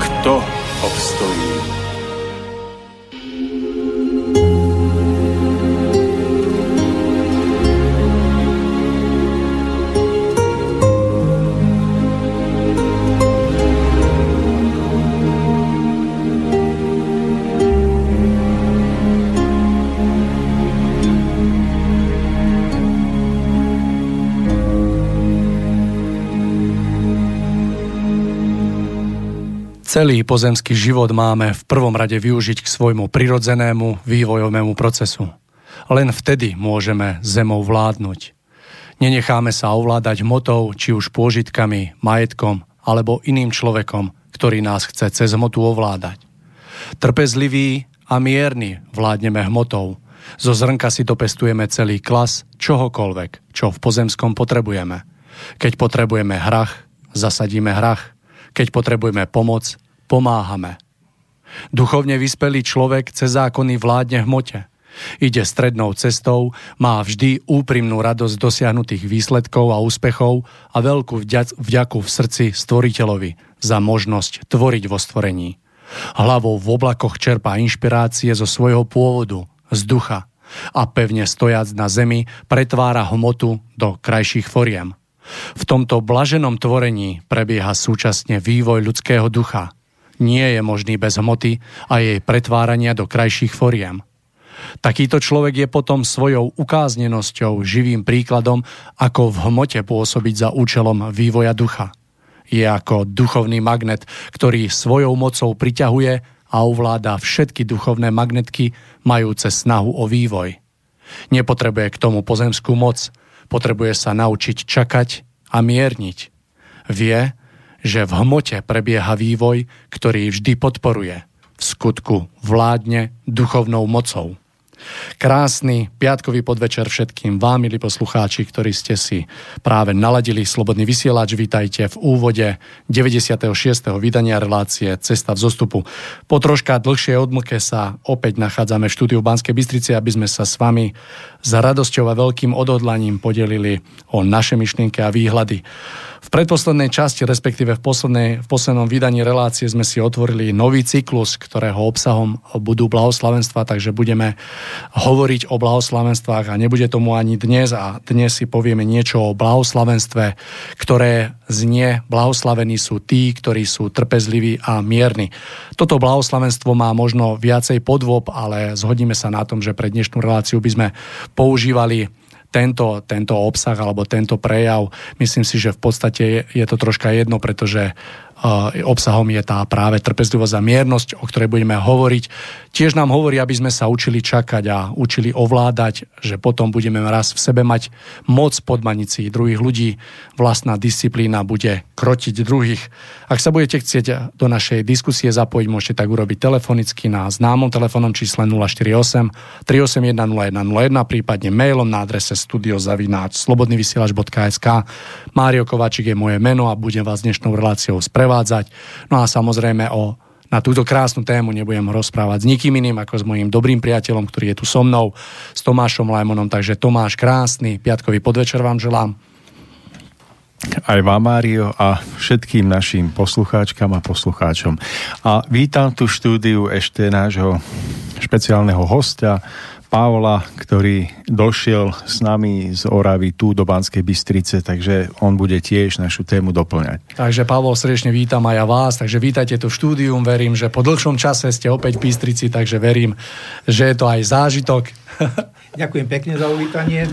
kto obstojí. Celý pozemský život máme v prvom rade využiť k svojmu prirodzenému vývojovému procesu. Len vtedy môžeme zemou vládnuť. Nenecháme sa ovládať motou, či už pôžitkami, majetkom alebo iným človekom, ktorý nás chce cez hmotu ovládať. Trpezlivý a mierny vládneme hmotou. Zo zrnka si dopestujeme celý klas čohokoľvek, čo v pozemskom potrebujeme. Keď potrebujeme hrach, zasadíme hrach. Keď potrebujeme pomoc, pomáhame. Duchovne vyspelý človek cez zákony vládne v mote. Ide strednou cestou, má vždy úprimnú radosť dosiahnutých výsledkov a úspechov a veľkú vďaku v srdci stvoriteľovi za možnosť tvoriť vo stvorení. Hlavou v oblakoch čerpá inšpirácie zo svojho pôvodu, z ducha a pevne stojac na zemi pretvára hmotu do krajších foriem. V tomto blaženom tvorení prebieha súčasne vývoj ľudského ducha – nie je možný bez hmoty a jej pretvárania do krajších foriem. Takýto človek je potom svojou ukáznenosťou živým príkladom, ako v hmote pôsobiť za účelom vývoja ducha. Je ako duchovný magnet, ktorý svojou mocou priťahuje a ovláda všetky duchovné magnetky majúce snahu o vývoj. Nepotrebuje k tomu pozemskú moc, potrebuje sa naučiť čakať a mierniť. Vie, že v hmote prebieha vývoj, ktorý vždy podporuje. V skutku vládne duchovnou mocou. Krásny piatkový podvečer všetkým vám, milí poslucháči, ktorí ste si práve naladili Slobodný vysielač. Vítajte v úvode 96. vydania relácie Cesta v zostupu. Po troška dlhšej odmlke sa opäť nachádzame v štúdiu Banskej Bystrici, aby sme sa s vami s radosťou a veľkým odhodlaním podelili o naše myšlienky a výhľady. V predposlednej časti, respektíve v, poslednej, v poslednom vydaní relácie sme si otvorili nový cyklus, ktorého obsahom budú blahoslavenstva, takže budeme hovoriť o blahoslavenstvách a nebude tomu ani dnes a dnes si povieme niečo o blahoslavenstve, ktoré znie blahoslavení sú tí, ktorí sú trpezliví a mierni. Toto blahoslavenstvo má možno viacej podvob, ale zhodíme sa na tom, že pre dnešnú reláciu by sme používali tento, tento obsah alebo tento prejav, myslím si, že v podstate je, je to troška jedno, pretože obsahom je tá práve trpezlivosť a miernosť, o ktorej budeme hovoriť. Tiež nám hovorí, aby sme sa učili čakať a učili ovládať, že potom budeme raz v sebe mať moc podmaniť druhých ľudí. Vlastná disciplína bude krotiť druhých. Ak sa budete chcieť do našej diskusie zapojiť, môžete tak urobiť telefonicky na známom telefónnom čísle 048 381 0101, prípadne mailom na adrese studiozavináč slobodnyvysielač.sk Mário Kovačik je moje meno a budem vás dnešnou reláciou sprevádzať prevádzať. No a samozrejme o na túto krásnu tému nebudem rozprávať s nikým iným ako s mojím dobrým priateľom, ktorý je tu so mnou, s Tomášom Lajmonom. Takže Tomáš, krásny piatkový podvečer vám želám. Aj vám, Mário, a všetkým našim poslucháčkam a poslucháčom. A vítam tu štúdiu ešte nášho špeciálneho hostia, Pavla, ktorý došiel s nami z Oravy tu do Banskej Bystrice, takže on bude tiež našu tému doplňať. Takže Pavol, srdečne vítam aj ja vás, takže vítajte tu v štúdium, verím, že po dlhšom čase ste opäť v Bystrici, takže verím, že je to aj zážitok. Ďakujem pekne za uvítanie.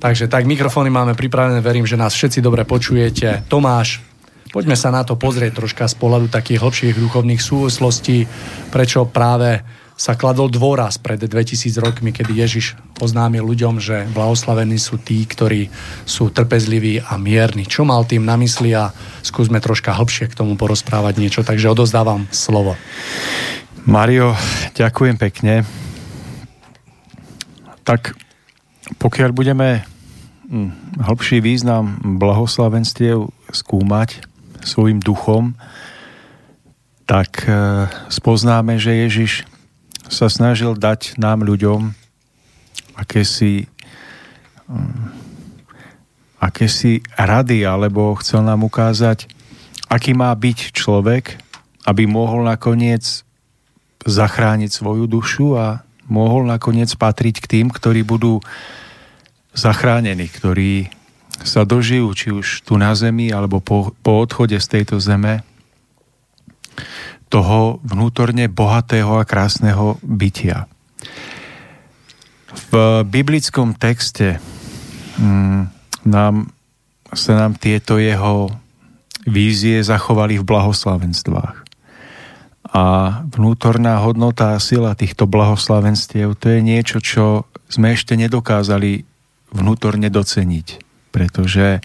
Takže tak, mikrofóny máme pripravené, verím, že nás všetci dobre počujete. Tomáš, poďme sa na to pozrieť troška z pohľadu takých hlbších duchovných súvislostí, prečo práve sa kladol dôraz pred 2000 rokmi, kedy Ježiš oznámil ľuďom, že blahoslavení sú tí, ktorí sú trpezliví a mierni. Čo mal tým na mysli a skúsme troška hlbšie k tomu porozprávať niečo. Takže odozdávam slovo. Mario, ďakujem pekne. Tak pokiaľ budeme hm, hĺbší význam blahoslavenstiev skúmať svojim duchom, tak eh, spoznáme, že Ježiš sa snažil dať nám ľuďom akési, um, akési rady, alebo chcel nám ukázať, aký má byť človek, aby mohol nakoniec zachrániť svoju dušu a mohol nakoniec patriť k tým, ktorí budú zachránení, ktorí sa dožijú, či už tu na zemi, alebo po, po odchode z tejto zeme, toho vnútorne bohatého a krásneho bytia. V biblickom texte mm, nám, sa nám tieto jeho vízie zachovali v blahoslavenstvách. A vnútorná hodnota a sila týchto blahoslavenstiev to je niečo, čo sme ešte nedokázali vnútorne doceniť. Pretože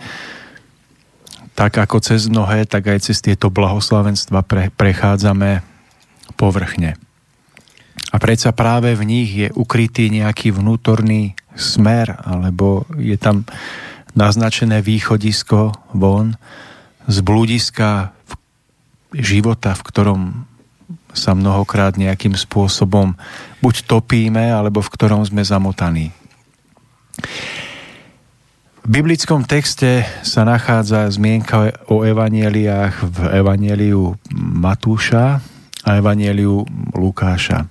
tak ako cez mnohé, tak aj cez tieto blahoslavenstva pre, prechádzame povrchne. A predsa práve v nich je ukrytý nejaký vnútorný smer, alebo je tam naznačené východisko von z blúdiska života, v ktorom sa mnohokrát nejakým spôsobom buď topíme, alebo v ktorom sme zamotaní. V biblickom texte sa nachádza zmienka o evanieliách v evanieliu Matúša a evanieliu Lukáša.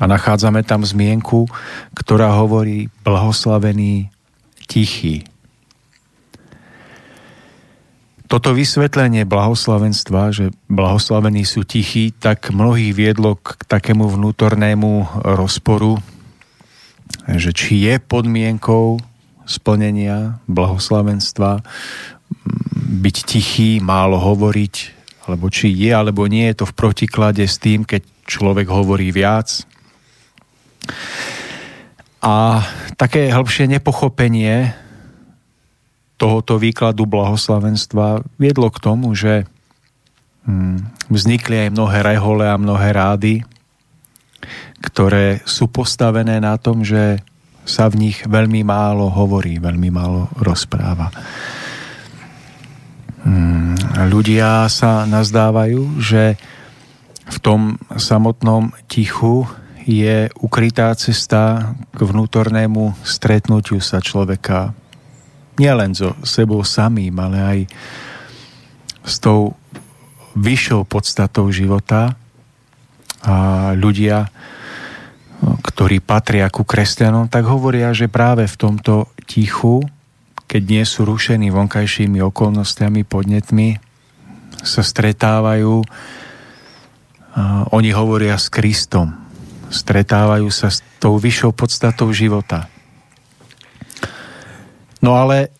A nachádzame tam zmienku, ktorá hovorí blahoslavený tichý. Toto vysvetlenie blahoslavenstva, že blahoslavení sú tichí, tak mnohých viedlo k takému vnútornému rozporu, že či je podmienkou splnenia blahoslavenstva, byť tichý, málo hovoriť, alebo či je alebo nie je to v protiklade s tým, keď človek hovorí viac. A také hĺbšie nepochopenie tohoto výkladu blahoslavenstva viedlo k tomu, že hm, vznikli aj mnohé rehole a mnohé rády, ktoré sú postavené na tom, že sa v nich veľmi málo hovorí, veľmi málo rozpráva. Hmm, ľudia sa nazdávajú, že v tom samotnom tichu je ukrytá cesta k vnútornému stretnutiu sa človeka nielen so sebou samým, ale aj s tou vyššou podstatou života. A ľudia ktorí patria ku kresťanom, tak hovoria, že práve v tomto tichu, keď nie sú rušení vonkajšími okolnostiami, podnetmi, sa stretávajú, oni hovoria s Kristom, stretávajú sa s tou vyššou podstatou života. No ale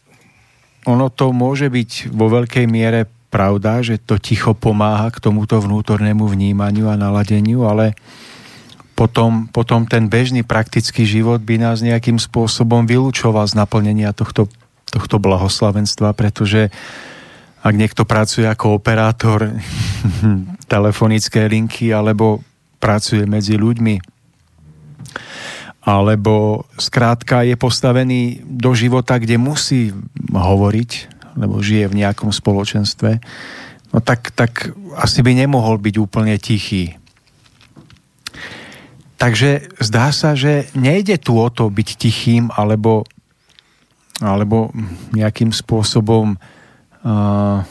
ono to môže byť vo veľkej miere pravda, že to ticho pomáha k tomuto vnútornému vnímaniu a naladeniu, ale potom, potom ten bežný praktický život by nás nejakým spôsobom vylúčoval z naplnenia tohto, tohto blahoslavenstva, pretože ak niekto pracuje ako operátor telefonické linky alebo pracuje medzi ľuďmi, alebo skrátka je postavený do života, kde musí hovoriť, lebo žije v nejakom spoločenstve, no tak, tak asi by nemohol byť úplne tichý Takže zdá sa, že nejde tu o to byť tichým alebo, alebo nejakým spôsobom uh,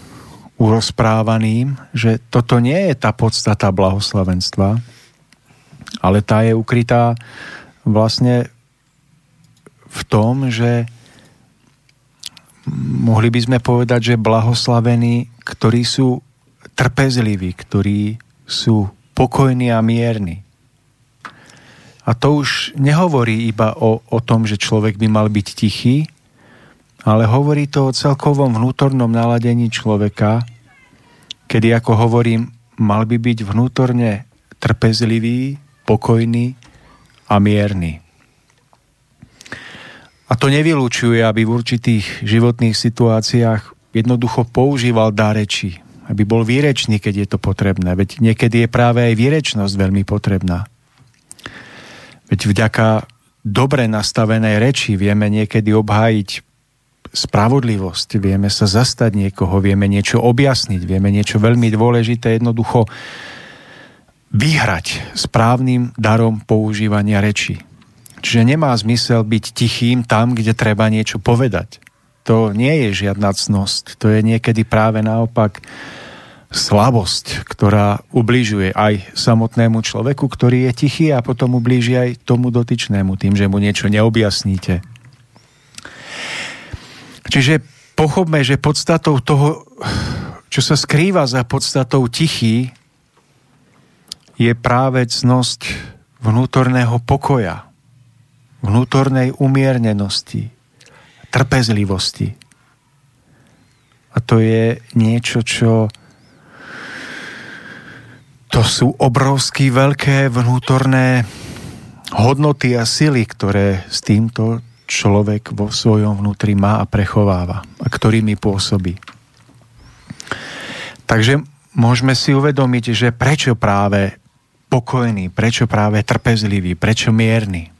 urozprávaným, že toto nie je tá podstata blahoslavenstva, Ale tá je ukrytá vlastne v tom, že mohli by sme povedať, že blahoslavení, ktorí sú trpezliví, ktorí sú pokojní a mierni. A to už nehovorí iba o, o tom, že človek by mal byť tichý, ale hovorí to o celkovom vnútornom naladení človeka, kedy, ako hovorím, mal by byť vnútorne trpezlivý, pokojný a mierny. A to nevylúčuje, aby v určitých životných situáciách jednoducho používal dáreči, aby bol výrečný, keď je to potrebné. Veď niekedy je práve aj výrečnosť veľmi potrebná. Veď vďaka dobre nastavenej reči vieme niekedy obhájiť spravodlivosť, vieme sa zastať niekoho, vieme niečo objasniť, vieme niečo veľmi dôležité jednoducho vyhrať správnym darom používania reči. Čiže nemá zmysel byť tichým tam, kde treba niečo povedať. To nie je žiadna cnosť, to je niekedy práve naopak slabosť, ktorá ubližuje aj samotnému človeku, ktorý je tichý a potom ublíži aj tomu dotyčnému tým, že mu niečo neobjasníte. Čiže pochopme, že podstatou toho, čo sa skrýva za podstatou tichý, je práve cnosť vnútorného pokoja, vnútornej umiernenosti, trpezlivosti. A to je niečo, čo to sú obrovsky veľké vnútorné hodnoty a sily, ktoré s týmto človek vo svojom vnútri má a prechováva a ktorými pôsobí. Takže môžeme si uvedomiť, že prečo práve pokojný, prečo práve trpezlivý, prečo mierny.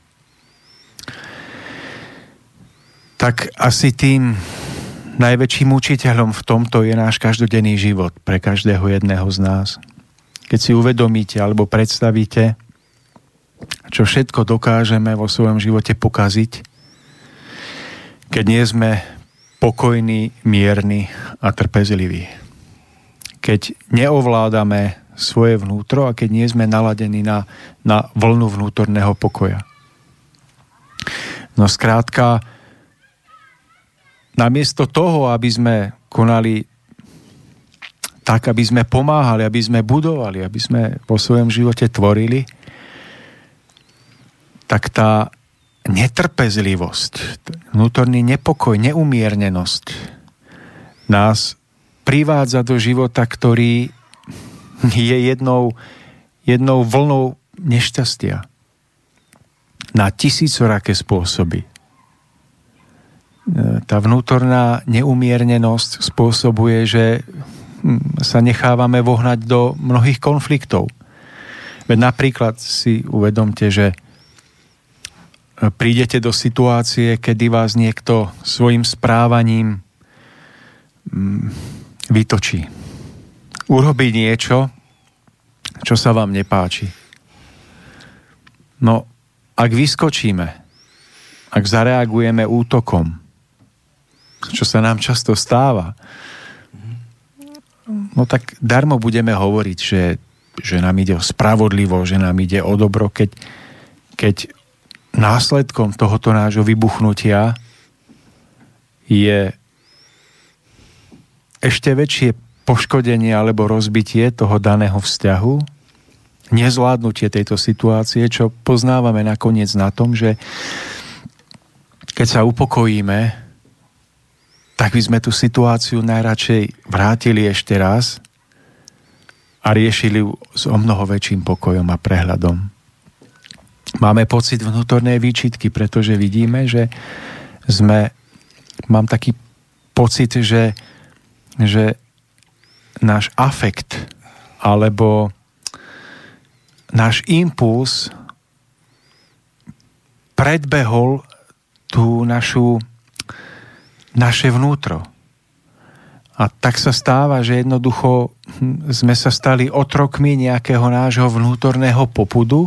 Tak asi tým najväčším učiteľom v tomto je náš každodenný život pre každého jedného z nás keď si uvedomíte alebo predstavíte, čo všetko dokážeme vo svojom živote pokaziť, keď nie sme pokojní, mierni a trpezliví. Keď neovládame svoje vnútro a keď nie sme naladení na, na vlnu vnútorného pokoja. No skrátka, namiesto toho, aby sme konali tak, aby sme pomáhali, aby sme budovali, aby sme vo svojom živote tvorili, tak tá netrpezlivosť, vnútorný nepokoj, neumiernenosť nás privádza do života, ktorý je jednou, jednou vlnou nešťastia na tisícoraké spôsoby. Tá vnútorná neumiernenosť spôsobuje, že sa nechávame vohnať do mnohých konfliktov. Veď napríklad si uvedomte, že prídete do situácie, kedy vás niekto svojim správaním mm, vytočí. Urobí niečo, čo sa vám nepáči. No, ak vyskočíme, ak zareagujeme útokom, čo sa nám často stáva, no tak darmo budeme hovoriť, že, že nám ide o spravodlivo, že nám ide o dobro, keď, keď následkom tohoto nášho vybuchnutia je ešte väčšie poškodenie alebo rozbitie toho daného vzťahu, nezvládnutie tejto situácie, čo poznávame nakoniec na tom, že keď sa upokojíme, tak by sme tú situáciu najradšej vrátili ešte raz a riešili ju s o mnoho väčším pokojom a prehľadom. Máme pocit vnútornej výčitky, pretože vidíme, že sme, mám taký pocit, že, že náš afekt alebo náš impuls predbehol tú našu naše vnútro. A tak sa stáva, že jednoducho hm, sme sa stali otrokmi nejakého nášho vnútorného popudu,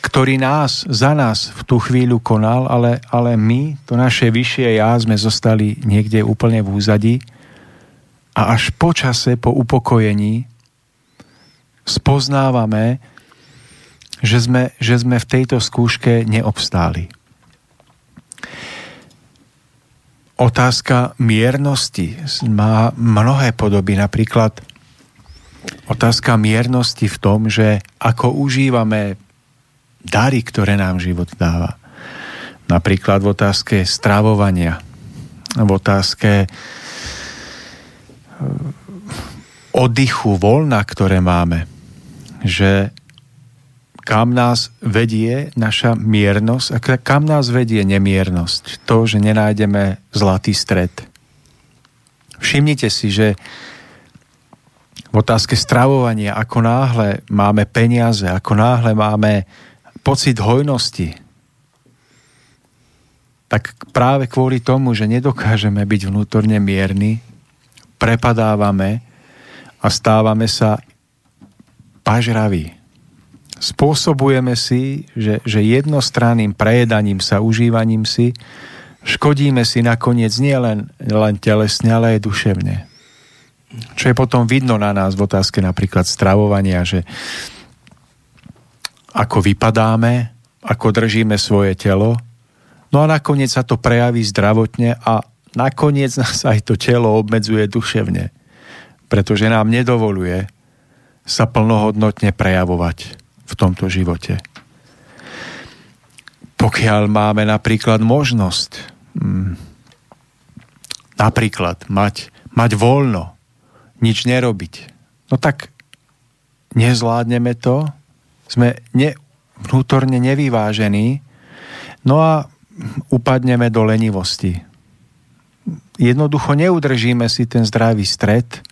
ktorý nás, za nás v tú chvíľu konal, ale, ale my, to naše vyššie ja, sme zostali niekde úplne v úzadi a až po čase, po upokojení spoznávame že sme, že sme v tejto skúške neobstáli. Otázka miernosti má mnohé podoby. Napríklad otázka miernosti v tom, že ako užívame dary, ktoré nám život dáva. Napríklad v otázke stravovania, v otázke oddychu, voľna, ktoré máme, že kam nás vedie naša miernosť a kam nás vedie nemiernosť. To, že nenájdeme zlatý stred. Všimnite si, že v otázke stravovania, ako náhle máme peniaze, ako náhle máme pocit hojnosti, tak práve kvôli tomu, že nedokážeme byť vnútorne mierni, prepadávame a stávame sa pažraví. Spôsobujeme si, že, že jednostranným prejedaním sa, užívaním si, škodíme si nakoniec nie len, len telesne, ale aj duševne. Čo je potom vidno na nás v otázke napríklad stravovania, že ako vypadáme, ako držíme svoje telo, no a nakoniec sa to prejaví zdravotne a nakoniec nás aj to telo obmedzuje duševne pretože nám nedovoluje sa plnohodnotne prejavovať v tomto živote. Pokiaľ máme napríklad možnosť mm, napríklad mať, mať voľno, nič nerobiť, no tak nezvládneme to, sme ne, vnútorne nevyvážení, no a upadneme do lenivosti. Jednoducho neudržíme si ten zdravý stred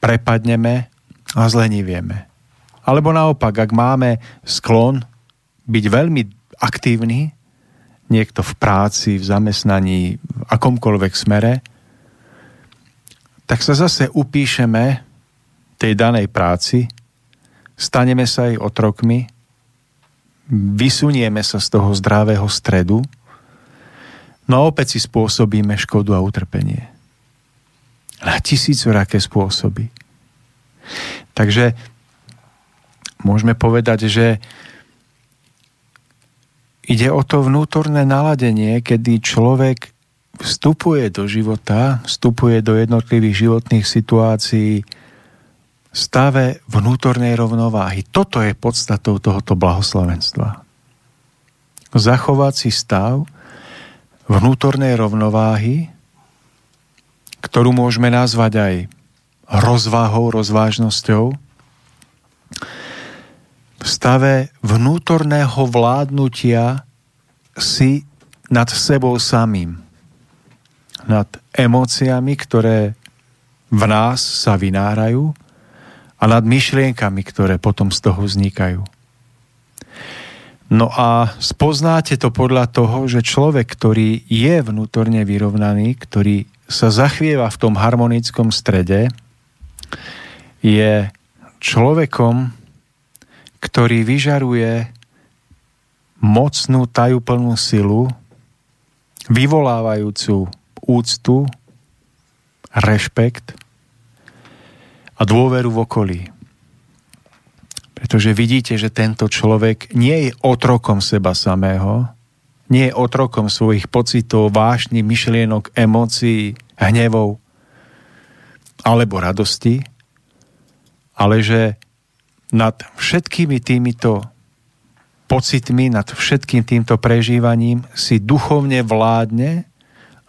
prepadneme a zlenivieme. Alebo naopak, ak máme sklon byť veľmi aktívny, niekto v práci, v zamestnaní, v akomkoľvek smere, tak sa zase upíšeme tej danej práci, staneme sa jej otrokmi, vysunieme sa z toho zdravého stredu, no a opäť si spôsobíme škodu a utrpenie na tisícoraké spôsoby. Takže môžeme povedať, že ide o to vnútorné naladenie, kedy človek vstupuje do života, vstupuje do jednotlivých životných situácií stave vnútornej rovnováhy. Toto je podstatou tohoto blahoslavenstva. Zachovať stav vnútornej rovnováhy, ktorú môžeme nazvať aj rozvahou, rozvážnosťou, v stave vnútorného vládnutia si nad sebou samým, nad emóciami, ktoré v nás sa vynárajú a nad myšlienkami, ktoré potom z toho vznikajú. No a spoznáte to podľa toho, že človek, ktorý je vnútorne vyrovnaný, ktorý sa zachvieva v tom harmonickom strede, je človekom, ktorý vyžaruje mocnú tajúplnú silu, vyvolávajúcu úctu, rešpekt a dôveru v okolí. Pretože vidíte, že tento človek nie je otrokom seba samého, nie je otrokom svojich pocitov, vášni, myšlienok, emócií, hnevov alebo radosti, ale že nad všetkými týmito pocitmi, nad všetkým týmto prežívaním si duchovne vládne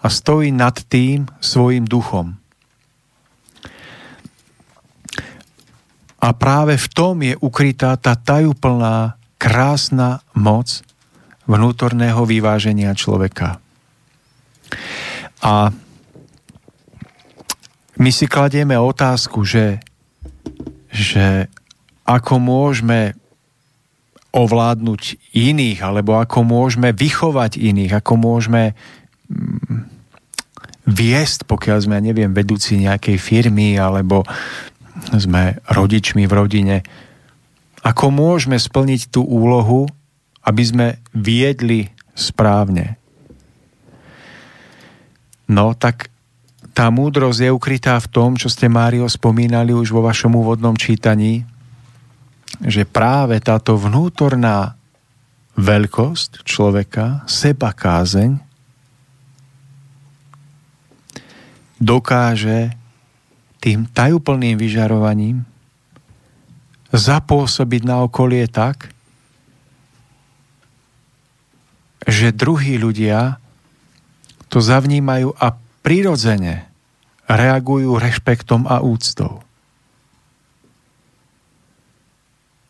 a stojí nad tým svojim duchom. A práve v tom je ukrytá tá tajúplná, krásna moc vnútorného vyváženia človeka. A my si kladieme otázku, že, že ako môžeme ovládnuť iných, alebo ako môžeme vychovať iných, ako môžeme mm, viesť, pokiaľ sme, neviem, vedúci nejakej firmy, alebo sme rodičmi v rodine, ako môžeme splniť tú úlohu, aby sme viedli správne. No tak tá múdrosť je ukrytá v tom, čo ste, Mário, spomínali už vo vašom úvodnom čítaní, že práve táto vnútorná veľkosť človeka, seba kázeň, dokáže tým tajúplným vyžarovaním zapôsobiť na okolie tak, že druhí ľudia to zavnímajú a prirodzene reagujú rešpektom a úctou.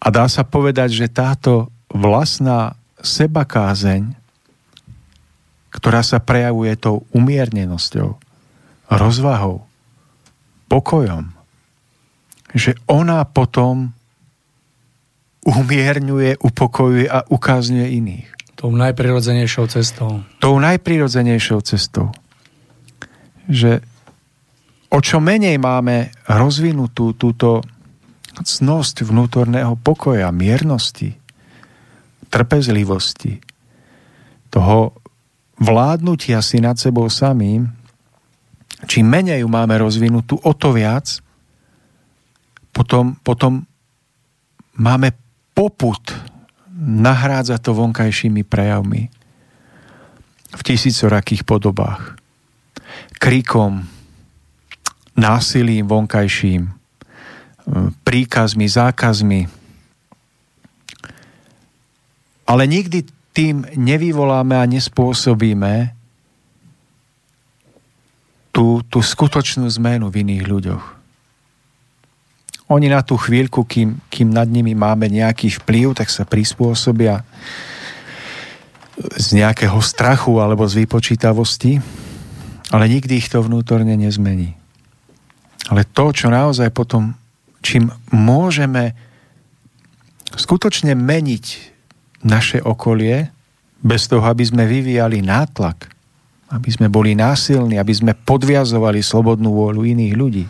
A dá sa povedať, že táto vlastná sebakázeň, ktorá sa prejavuje tou umiernenosťou, rozvahou, pokojom, že ona potom umierňuje, upokojuje a ukazňuje iných. Tou najprirodzenejšou cestou. Tou najprirodzenejšou cestou. Že o čo menej máme rozvinutú túto cnosť vnútorného pokoja, miernosti, trpezlivosti, toho vládnutia si nad sebou samým, čím menej ju máme rozvinutú, o to viac potom, potom máme poput nahrádza to vonkajšími prejavmi v tisícorakých podobách. Kríkom, násilím vonkajším, príkazmi, zákazmi. Ale nikdy tým nevyvoláme a nespôsobíme tú, tú skutočnú zmenu v iných ľuďoch. Oni na tú chvíľku, kým, kým nad nimi máme nejaký vplyv, tak sa prispôsobia z nejakého strachu alebo z vypočítavosti, ale nikdy ich to vnútorne nezmení. Ale to, čo naozaj potom, čím môžeme skutočne meniť naše okolie, bez toho, aby sme vyvíjali nátlak, aby sme boli násilní, aby sme podviazovali slobodnú vôľu iných ľudí,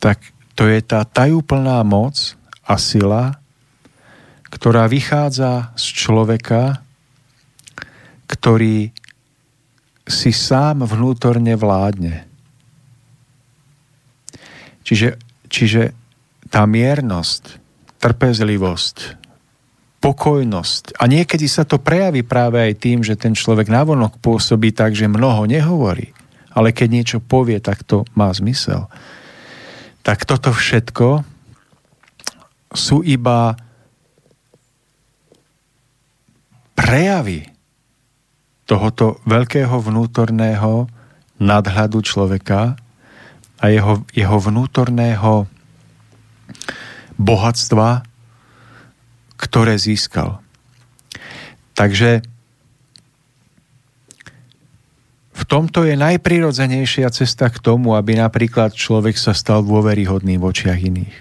tak to je tá tajúplná moc a sila, ktorá vychádza z človeka, ktorý si sám vnútorne vládne. Čiže, čiže tá miernosť, trpezlivosť, pokojnosť. A niekedy sa to prejaví práve aj tým, že ten človek navonok pôsobí tak, že mnoho nehovorí, ale keď niečo povie, tak to má zmysel. Tak toto všetko sú iba prejavy tohoto veľkého vnútorného nadhľadu človeka a jeho, jeho vnútorného bohatstva, ktoré získal. Takže v tomto je najprirodzenejšia cesta k tomu, aby napríklad človek sa stal dôveryhodným v očiach iných.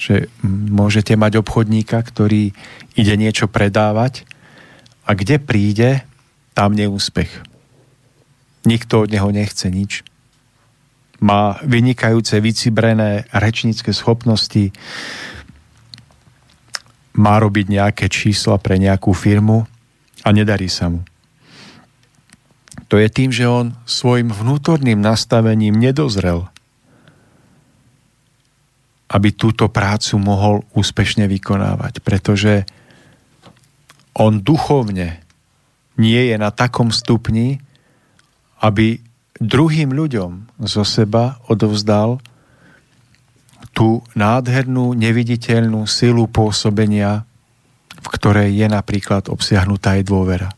Že môžete mať obchodníka, ktorý ide niečo predávať a kde príde, tam neúspech. Nikto od neho nechce nič. Má vynikajúce, vycibrené rečnícke schopnosti, má robiť nejaké čísla pre nejakú firmu a nedarí sa mu. To je tým, že on svojim vnútorným nastavením nedozrel, aby túto prácu mohol úspešne vykonávať, pretože on duchovne nie je na takom stupni, aby druhým ľuďom zo seba odovzdal tú nádhernú, neviditeľnú silu pôsobenia, v ktorej je napríklad obsiahnutá aj dôvera.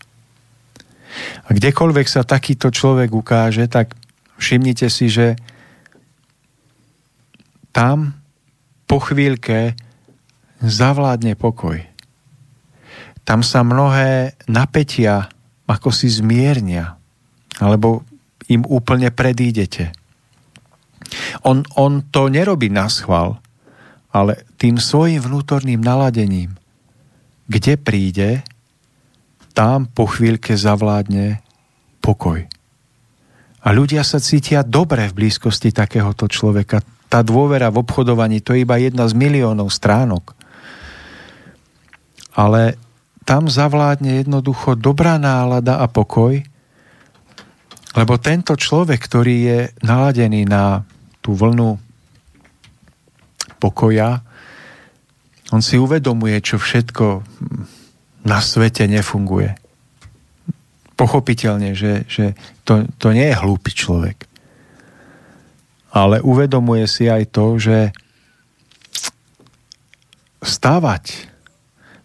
A kdekoľvek sa takýto človek ukáže, tak všimnite si, že tam po chvíľke zavládne pokoj. Tam sa mnohé napätia ako si zmiernia, alebo im úplne predídete. On, on to nerobí na schvál, ale tým svojim vnútorným naladením, kde príde, tam po chvíľke zavládne pokoj. A ľudia sa cítia dobre v blízkosti takéhoto človeka. Tá dôvera v obchodovaní to je iba jedna z miliónov stránok. Ale tam zavládne jednoducho dobrá nálada a pokoj, lebo tento človek, ktorý je naladený na tú vlnu pokoja. On si uvedomuje, čo všetko na svete nefunguje. Pochopiteľne, že, že to, to nie je hlúpy človek. Ale uvedomuje si aj to, že stávať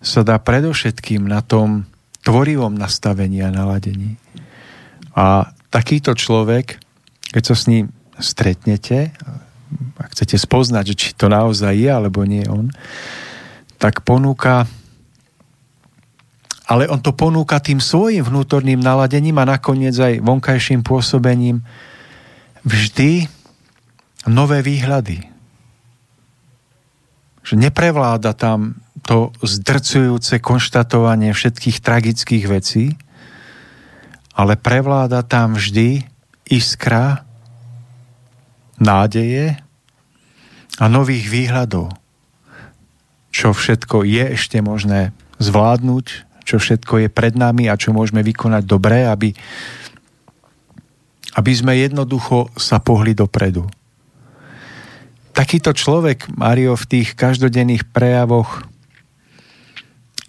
sa dá predovšetkým na tom tvorivom nastavení a naladení. A takýto človek, keď sa s ním stretnete, ak chcete spoznať, či to naozaj je, alebo nie on, tak ponúka ale on to ponúka tým svojim vnútorným naladením a nakoniec aj vonkajším pôsobením vždy nové výhľady. Že neprevláda tam to zdrcujúce konštatovanie všetkých tragických vecí, ale prevláda tam vždy iskra nádeje a nových výhľadov. Čo všetko je ešte možné zvládnuť, čo všetko je pred nami a čo môžeme vykonať dobre, aby, aby sme jednoducho sa pohli dopredu. Takýto človek, Mario, v tých každodenných prejavoch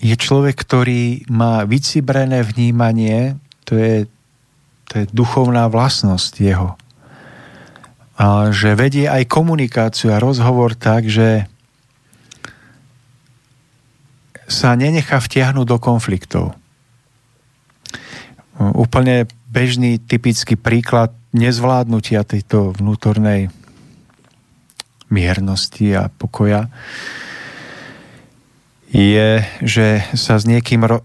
je človek, ktorý má vycibrené vnímanie, to je, to je duchovná vlastnosť jeho. A že vedie aj komunikáciu a rozhovor tak, že sa nenechá vtiahnuť do konfliktov. Úplne bežný, typický príklad nezvládnutia tejto vnútornej miernosti a pokoja je, že sa s niekým ro, uh,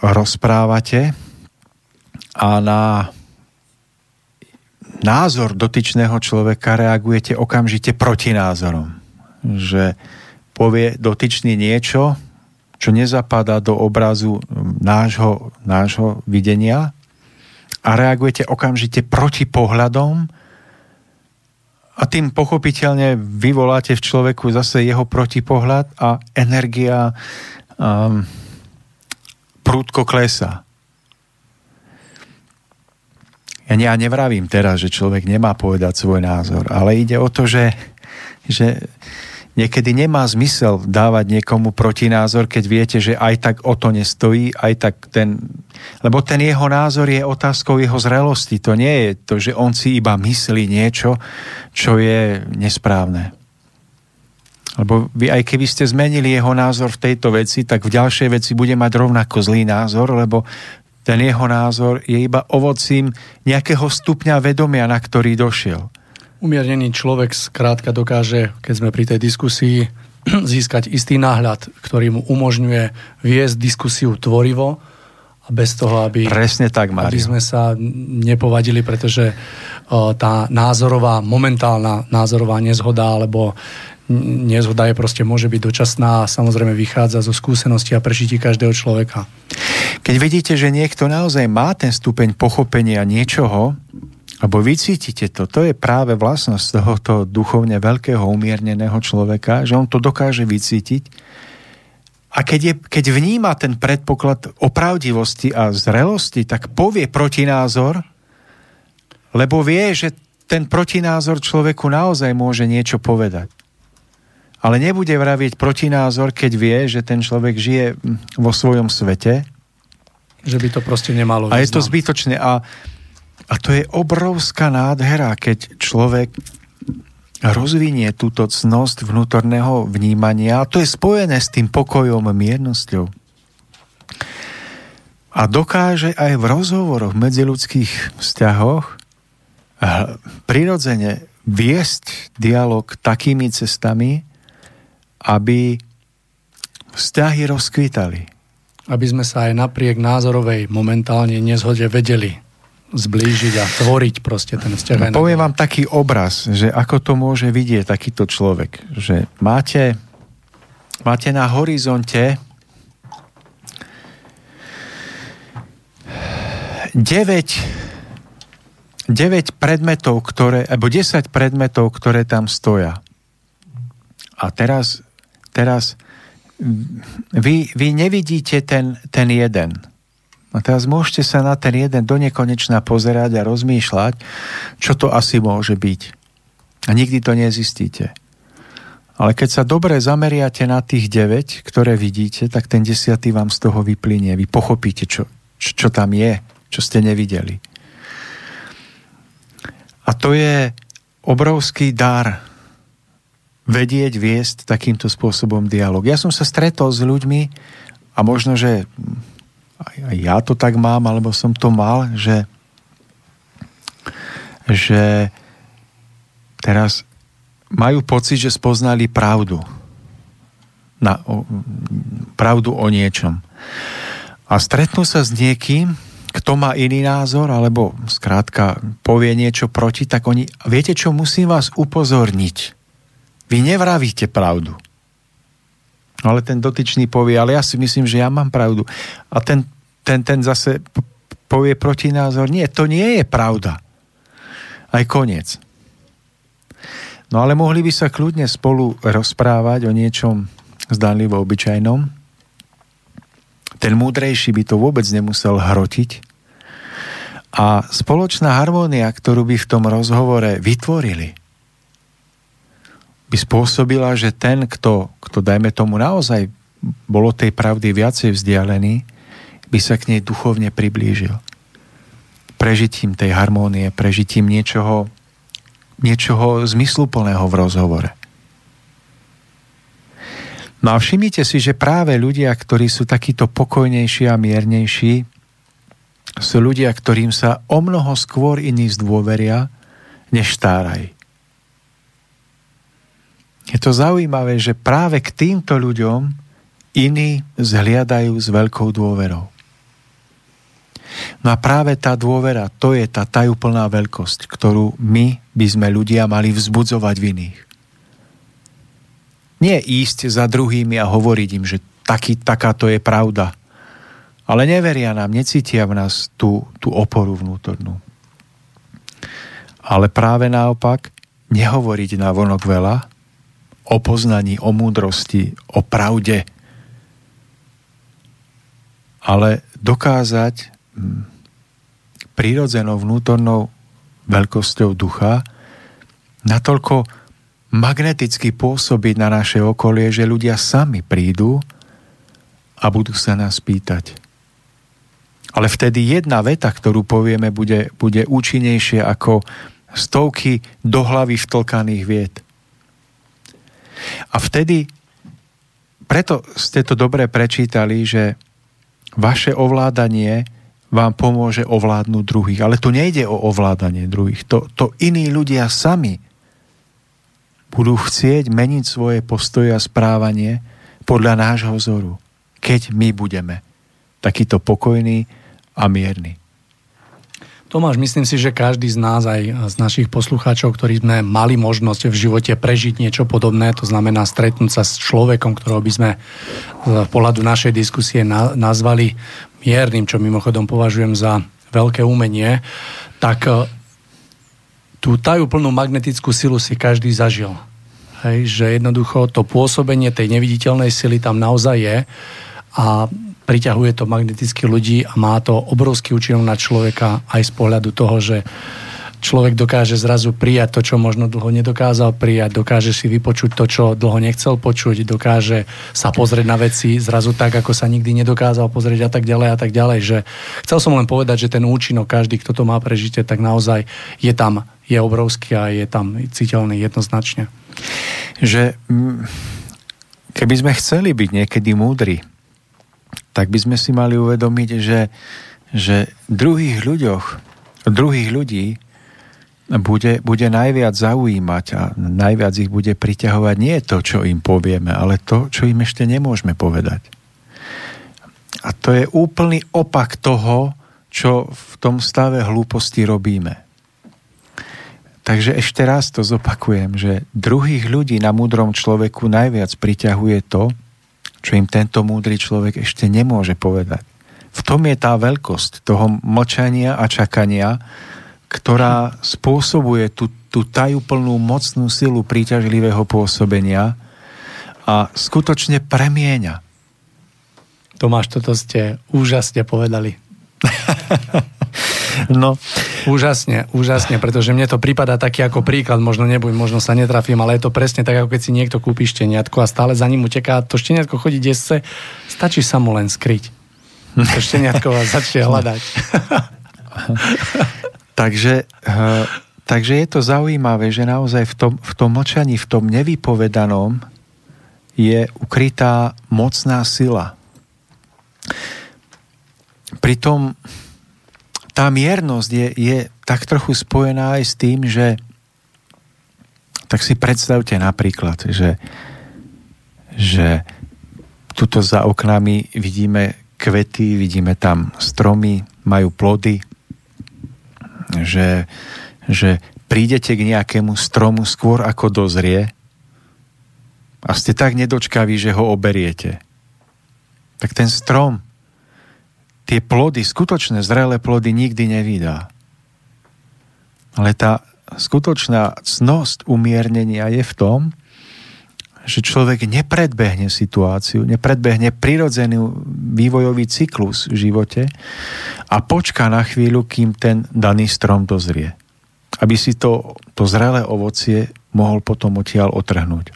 rozprávate a na názor dotyčného človeka reagujete okamžite protinázorom. Že povie dotyčný niečo, čo nezapadá do obrazu nášho, nášho videnia a reagujete okamžite proti pohľadom, a tým pochopiteľne vyvoláte v človeku zase jeho protipohľad a energia um, prúdko klesá. Ja, ne, ja nevravím teraz, že človek nemá povedať svoj názor, ale ide o to, že, že niekedy nemá zmysel dávať niekomu protinázor, keď viete, že aj tak o to nestojí, aj tak ten... Lebo ten jeho názor je otázkou jeho zrelosti. To nie je to, že on si iba myslí niečo, čo je nesprávne. Lebo vy, aj keby ste zmenili jeho názor v tejto veci, tak v ďalšej veci bude mať rovnako zlý názor, lebo ten jeho názor je iba ovocím nejakého stupňa vedomia, na ktorý došiel. Umiernený človek skrátka dokáže, keď sme pri tej diskusii, získať istý náhľad, ktorý mu umožňuje viesť diskusiu tvorivo a bez toho, aby, Presne tak, aby sme sa nepovadili, pretože tá názorová, momentálna názorová nezhoda alebo nezhoda je proste môže byť dočasná a samozrejme vychádza zo skúsenosti a prežití každého človeka. Keď vidíte, že niekto naozaj má ten stupeň pochopenia niečoho, lebo vycítite to, to je práve vlastnosť tohoto duchovne veľkého umierneného človeka, že on to dokáže vycítiť. A keď, je, keď vníma ten predpoklad opravdivosti a zrelosti, tak povie protinázor, lebo vie, že ten protinázor človeku naozaj môže niečo povedať. Ale nebude vraviť protinázor, keď vie, že ten človek žije vo svojom svete. Že by to proste nemalo A význam. je to zbytočné. A a to je obrovská nádhera, keď človek rozvinie túto cnosť vnútorného vnímania a to je spojené s tým pokojom a miernosťou. A dokáže aj v rozhovoroch v medziludských vzťahoch prirodzene viesť dialog takými cestami, aby vzťahy rozkvítali. Aby sme sa aj napriek názorovej momentálne nezhode vedeli zblížiť a tvoriť proste ten vzťah. No, poviem vám taký obraz, že ako to môže vidieť takýto človek, že máte, máte na horizonte 9, 9 predmetov, ktoré, alebo 10 predmetov, ktoré tam stoja. A teraz, teraz vy, vy nevidíte ten, ten jeden a teraz môžete sa na ten jeden do nekonečna pozerať a rozmýšľať, čo to asi môže byť. A nikdy to nezistíte. Ale keď sa dobre zameriate na tých 9, ktoré vidíte, tak ten desiatý vám z toho vyplynie. Vy pochopíte, čo, čo, čo tam je, čo ste nevideli. A to je obrovský dar vedieť viesť takýmto spôsobom dialog. Ja som sa stretol s ľuďmi a možno, že aj ja to tak mám, alebo som to mal, že, že teraz majú pocit, že spoznali pravdu. Na, o, pravdu o niečom. A stretnú sa s niekým, kto má iný názor, alebo skrátka povie niečo proti, tak oni, viete čo, musím vás upozorniť. Vy nevravíte pravdu. Ale ten dotyčný povie, ale ja si myslím, že ja mám pravdu. A ten, ten, ten zase povie protinázor, nie, to nie je pravda. Aj koniec. No ale mohli by sa kľudne spolu rozprávať o niečom zdánlivo obyčajnom. Ten múdrejší by to vôbec nemusel hrotiť. A spoločná harmónia, ktorú by v tom rozhovore vytvorili, by spôsobila, že ten, kto, kto dajme tomu naozaj bolo tej pravdy viacej vzdialený, by sa k nej duchovne priblížil. Prežitím tej harmónie, prežitím niečoho, niečoho zmysluplného v rozhovore. No a všimnite si, že práve ľudia, ktorí sú takíto pokojnejší a miernejší, sú ľudia, ktorým sa o mnoho skôr iní zdôveria, než stáraj. Je to zaujímavé, že práve k týmto ľuďom iní zhliadajú s veľkou dôverou. No a práve tá dôvera, to je tá tajúplná veľkosť, ktorú my by sme ľudia mali vzbudzovať v iných. Nie ísť za druhými a hovoriť im, že taký, takáto je pravda. Ale neveria nám, necítia v nás tú, tú oporu vnútornú. Ale práve naopak, nehovoriť na vonok veľa, o poznaní, o múdrosti, o pravde, ale dokázať prírodzenou vnútornou veľkosťou ducha natoľko magneticky pôsobiť na naše okolie, že ľudia sami prídu a budú sa nás pýtať. Ale vtedy jedna veta, ktorú povieme, bude, bude účinnejšia ako stovky do hlavy vtlkaných vied. A vtedy, preto ste to dobre prečítali, že vaše ovládanie vám pomôže ovládnuť druhých. Ale tu nejde o ovládanie druhých. To, to iní ľudia sami budú chcieť meniť svoje postoje a správanie podľa nášho vzoru, keď my budeme takýto pokojný a mierny. Tomáš, myslím si, že každý z nás, aj z našich poslucháčov, ktorí sme mali možnosť v živote prežiť niečo podobné, to znamená stretnúť sa s človekom, ktorého by sme v pohľadu našej diskusie nazvali miernym, čo mimochodom považujem za veľké umenie, tak e, tú tajú plnú magnetickú silu si každý zažil. Hej, že jednoducho to pôsobenie tej neviditeľnej sily tam naozaj je a priťahuje to magneticky ľudí a má to obrovský účinok na človeka aj z pohľadu toho, že človek dokáže zrazu prijať to, čo možno dlho nedokázal prijať, dokáže si vypočuť to, čo dlho nechcel počuť, dokáže sa pozrieť na veci zrazu tak, ako sa nikdy nedokázal pozrieť a tak ďalej a tak ďalej. Že chcel som len povedať, že ten účinok, každý, kto to má prežite, tak naozaj je tam, je obrovský a je tam citeľný jednoznačne. Že mm, keby sme chceli byť niekedy múdri, tak by sme si mali uvedomiť, že, že druhých ľuďoch, druhých ľudí bude, bude najviac zaujímať a najviac ich bude priťahovať nie to, čo im povieme, ale to, čo im ešte nemôžeme povedať. A to je úplný opak toho, čo v tom stave hlúposti robíme. Takže ešte raz to zopakujem, že druhých ľudí na múdrom človeku najviac priťahuje to, čo im tento múdry človek ešte nemôže povedať. V tom je tá veľkosť toho mlčania a čakania, ktorá spôsobuje tú, tú tajúplnú mocnú silu príťažlivého pôsobenia a skutočne premieňa. Tomáš, toto ste úžasne povedali. No. Úžasne, úžasne, pretože mne to prípada taký ako príklad, možno nebuď, možno sa netrafím, ale je to presne tak, ako keď si niekto kúpi šteniatko a stále za ním uteká, to šteniatko chodí desce, stačí sa mu len skryť. To šteniatko vás začne hľadať. takže, uh, takže je to zaujímavé, že naozaj v tom, v tom mlčaní, v tom nevypovedanom je ukrytá mocná sila. Pritom tá miernosť je, je tak trochu spojená aj s tým, že tak si predstavte napríklad, že, že tuto za oknami vidíme kvety, vidíme tam stromy, majú plody, že, že prídete k nejakému stromu skôr ako dozrie a ste tak nedočkaví, že ho oberiete. Tak ten strom tie plody, skutočné zrelé plody nikdy nevydá. Ale tá skutočná cnosť umiernenia je v tom, že človek nepredbehne situáciu, nepredbehne prirodzený vývojový cyklus v živote a počká na chvíľu, kým ten daný strom dozrie. Aby si to, to zrelé ovocie mohol potom odtiaľ otrhnúť.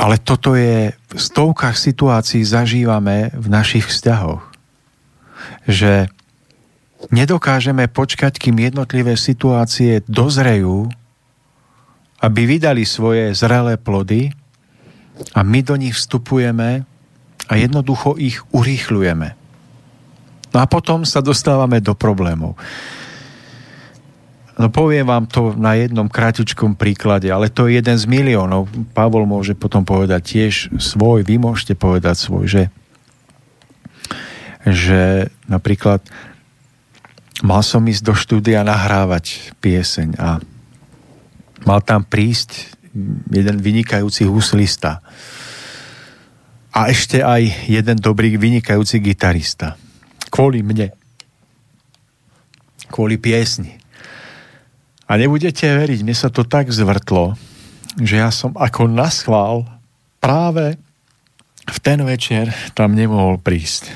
Ale toto je v stovkách situácií zažívame v našich vzťahoch. Že nedokážeme počkať, kým jednotlivé situácie dozrejú, aby vydali svoje zrelé plody a my do nich vstupujeme a jednoducho ich urýchľujeme. No a potom sa dostávame do problémov. No poviem vám to na jednom kratičkom príklade, ale to je jeden z miliónov. Pavol môže potom povedať tiež svoj, vy môžete povedať svoj, že, že napríklad mal som ísť do štúdia nahrávať pieseň a mal tam prísť jeden vynikajúci huslista a ešte aj jeden dobrý vynikajúci gitarista. Kvôli mne. Kvôli piesni. A nebudete veriť, mne sa to tak zvrtlo, že ja som ako naschvál práve v ten večer tam nemohol prísť.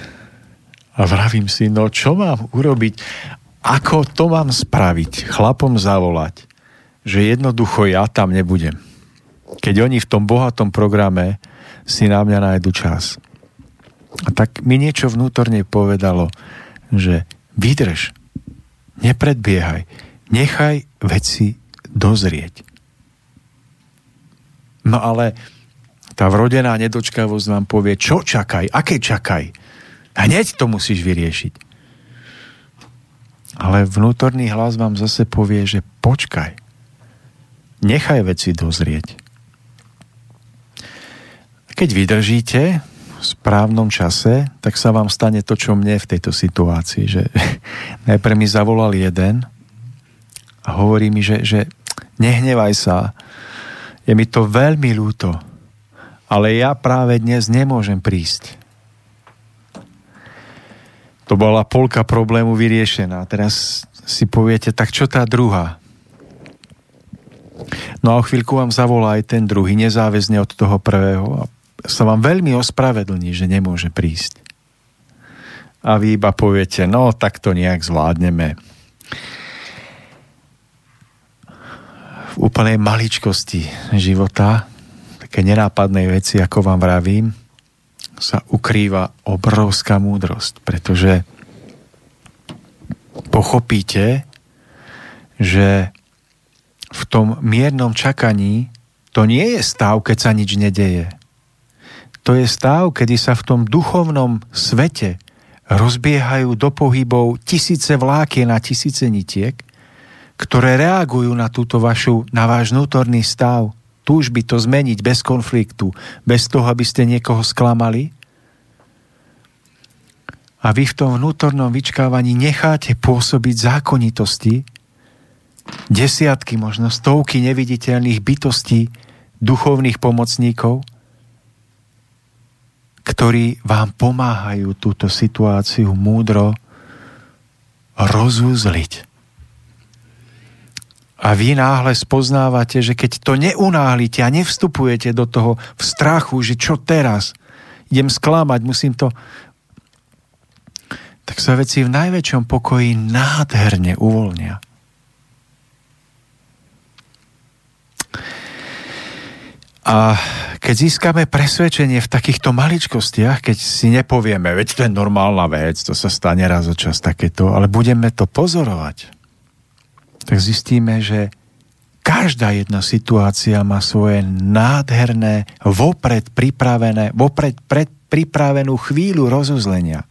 A vravím si, no čo mám urobiť? Ako to mám spraviť? Chlapom zavolať, že jednoducho ja tam nebudem. Keď oni v tom bohatom programe si na mňa nájdu čas. A tak mi niečo vnútorne povedalo, že vydrž, nepredbiehaj, Nechaj veci dozrieť. No ale tá vrodená nedočkavosť vám povie, čo čakaj, aké čakaj. Hneď to musíš vyriešiť. Ale vnútorný hlas vám zase povie, že počkaj. Nechaj veci dozrieť. Keď vydržíte v správnom čase, tak sa vám stane to, čo mne v tejto situácii, že najprv mi zavolal jeden, a hovorí mi, že, že nehnevaj sa, je mi to veľmi ľúto, ale ja práve dnes nemôžem prísť. To bola polka problému vyriešená. Teraz si poviete, tak čo tá druhá? No a o chvíľku vám zavolá aj ten druhý, nezáväzne od toho prvého a sa vám veľmi ospravedlní, že nemôže prísť. A vy iba poviete, no tak to nejak zvládneme v úplnej maličkosti života, také nenápadnej veci, ako vám vravím, sa ukrýva obrovská múdrosť, pretože pochopíte, že v tom miernom čakaní to nie je stav, keď sa nič nedeje. To je stav, kedy sa v tom duchovnom svete rozbiehajú do pohybov tisíce vlákien a tisíce nitiek ktoré reagujú na túto vašu, na váš vnútorný stav, túžby to zmeniť bez konfliktu, bez toho, aby ste niekoho sklamali. A vy v tom vnútornom vyčkávaní necháte pôsobiť zákonitosti, desiatky, možno stovky neviditeľných bytostí, duchovných pomocníkov, ktorí vám pomáhajú túto situáciu múdro rozúzliť a vy náhle spoznávate, že keď to neunáhlite a nevstupujete do toho v strachu, že čo teraz, idem sklamať, musím to... tak sa veci v najväčšom pokoji nádherne uvoľnia. A keď získame presvedčenie v takýchto maličkostiach, keď si nepovieme, veď to je normálna vec, to sa stane raz za čas takéto, ale budeme to pozorovať, tak zistíme, že každá jedna situácia má svoje nádherné, vopred pripravené, vopred pred pripravenú chvíľu rozuzlenia.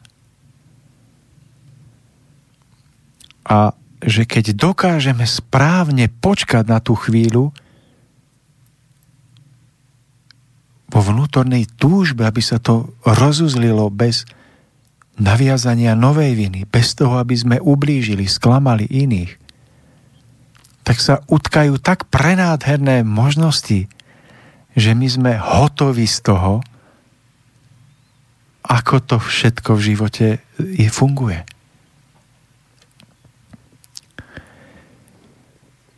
A že keď dokážeme správne počkať na tú chvíľu, vo vnútornej túžbe, aby sa to rozuzlilo bez naviazania novej viny, bez toho, aby sme ublížili, sklamali iných, tak sa utkajú tak prenádherné možnosti, že my sme hotoví z toho, ako to všetko v živote je, funguje.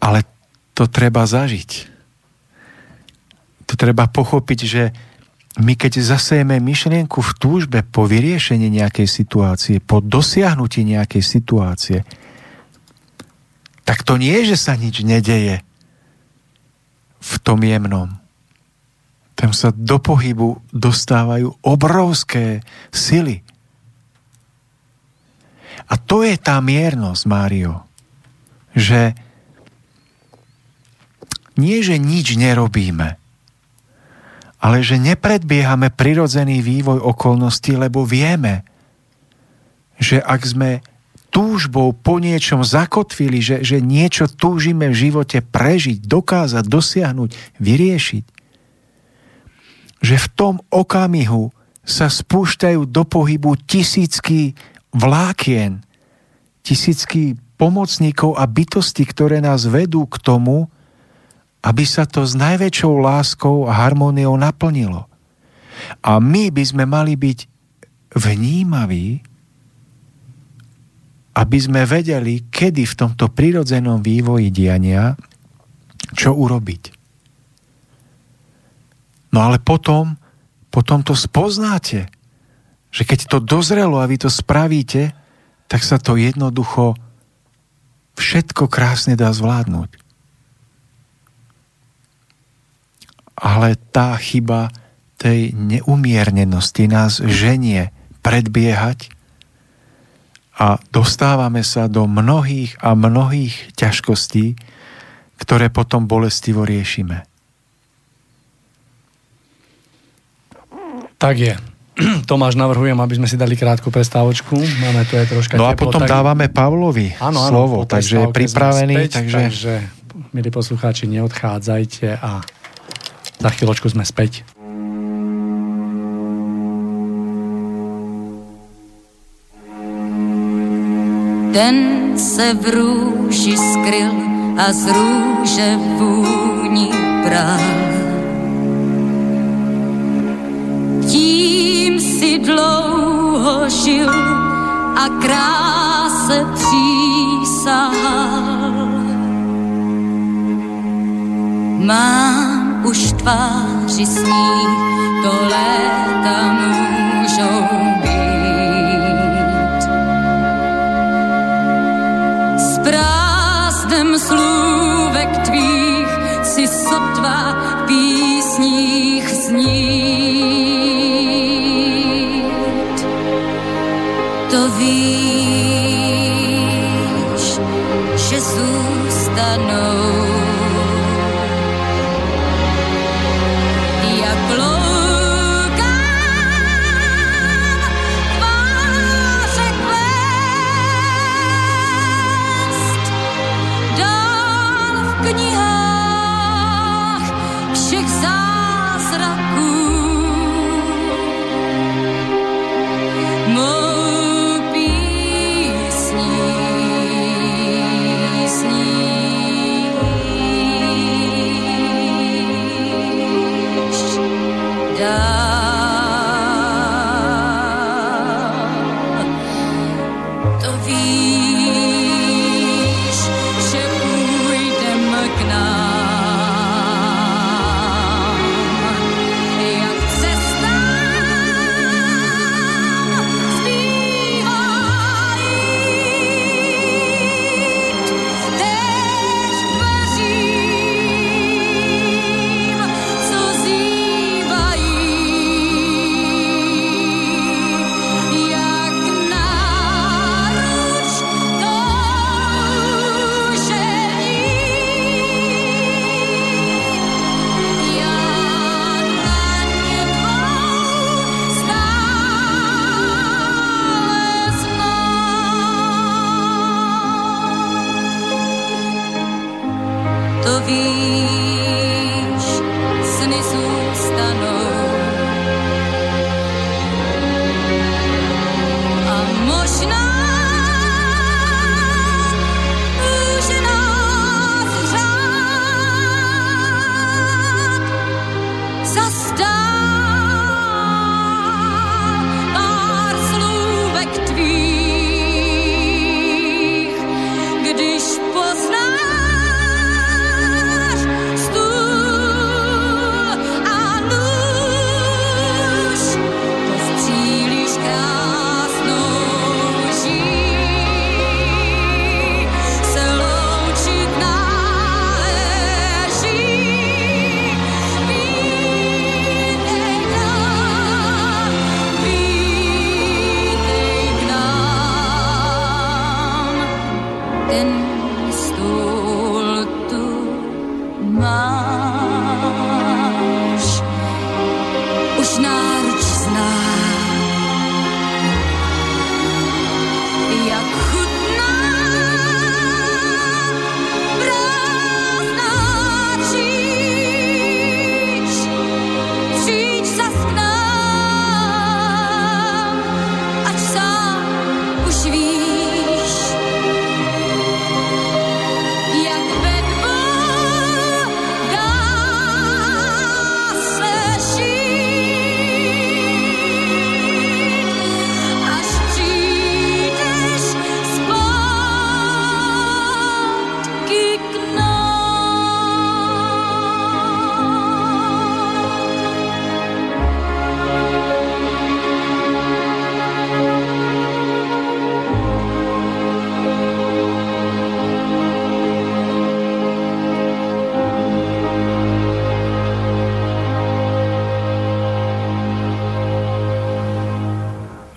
Ale to treba zažiť to treba pochopiť, že my keď zasejeme myšlienku v túžbe po vyriešení nejakej situácie, po dosiahnutí nejakej situácie, tak to nie, že sa nič nedeje v tom jemnom. Tam sa do pohybu dostávajú obrovské sily. A to je tá miernosť, Mário, že nie, že nič nerobíme, ale že nepredbiehame prirodzený vývoj okolností, lebo vieme, že ak sme túžbou po niečom zakotvili, že, že niečo túžime v živote prežiť, dokázať, dosiahnuť, vyriešiť, že v tom okamihu sa spúšťajú do pohybu tisícky vlákien, tisícky pomocníkov a bytosti, ktoré nás vedú k tomu, aby sa to s najväčšou láskou a harmóniou naplnilo. A my by sme mali byť vnímaví, aby sme vedeli, kedy v tomto prirodzenom vývoji diania čo urobiť. No ale potom, potom to spoznáte, že keď to dozrelo a vy to spravíte, tak sa to jednoducho všetko krásne dá zvládnuť. ale tá chyba tej neumiernenosti nás ženie predbiehať a dostávame sa do mnohých a mnohých ťažkostí, ktoré potom bolestivo riešime. Tak je. Tomáš, navrhujem, aby sme si dali krátku prestávočku. Máme tu aj troška No a potom tak... dávame Pavlovi áno, áno, slovo, takže je pripravený. Späť, takže... takže, milí poslucháči, neodchádzajte a za chvíľočku sme späť. Ten se v růži skryl a z růže vůni prál. Tím si dlouho žil a kráse přísahal. Mám už tváři sní, to léta můžou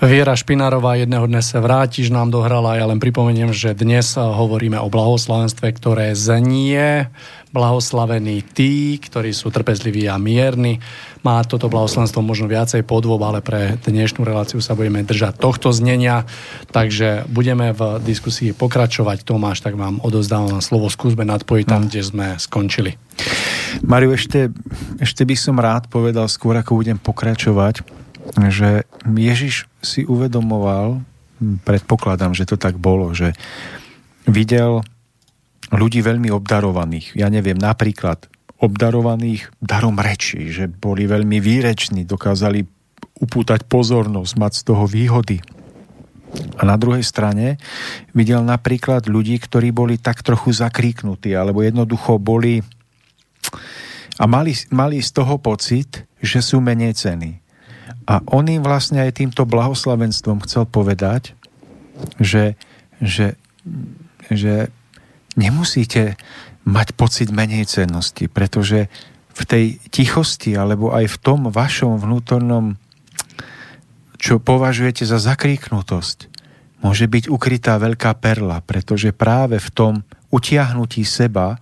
Viera Špinárová, jedného dne sa vrátiš, nám dohrala. Ja len pripomeniem, že dnes hovoríme o blahoslavenstve, ktoré znie. Blahoslavení tí, ktorí sú trpezliví a mierni. Má toto blahoslavenstvo možno viacej podôb, ale pre dnešnú reláciu sa budeme držať tohto znenia. Takže budeme v diskusii pokračovať. Tomáš, tak vám odozdávam slovo. Skúsme nadpojiť tam, no. kde sme skončili. Mariu, ešte, ešte by som rád povedal skôr, ako budem pokračovať, že Ježiš si uvedomoval, predpokladám, že to tak bolo, že videl ľudí veľmi obdarovaných. Ja neviem, napríklad obdarovaných darom reči, že boli veľmi výreční, dokázali upútať pozornosť, mať z toho výhody. A na druhej strane videl napríklad ľudí, ktorí boli tak trochu zakríknutí, alebo jednoducho boli a mali, mali z toho pocit, že sú menej cení. A on im vlastne aj týmto blahoslavenstvom chcel povedať, že, že, že nemusíte mať pocit menej cennosti, pretože v tej tichosti alebo aj v tom vašom vnútornom, čo považujete za zakríknutosť, môže byť ukrytá veľká perla, pretože práve v tom utiahnutí seba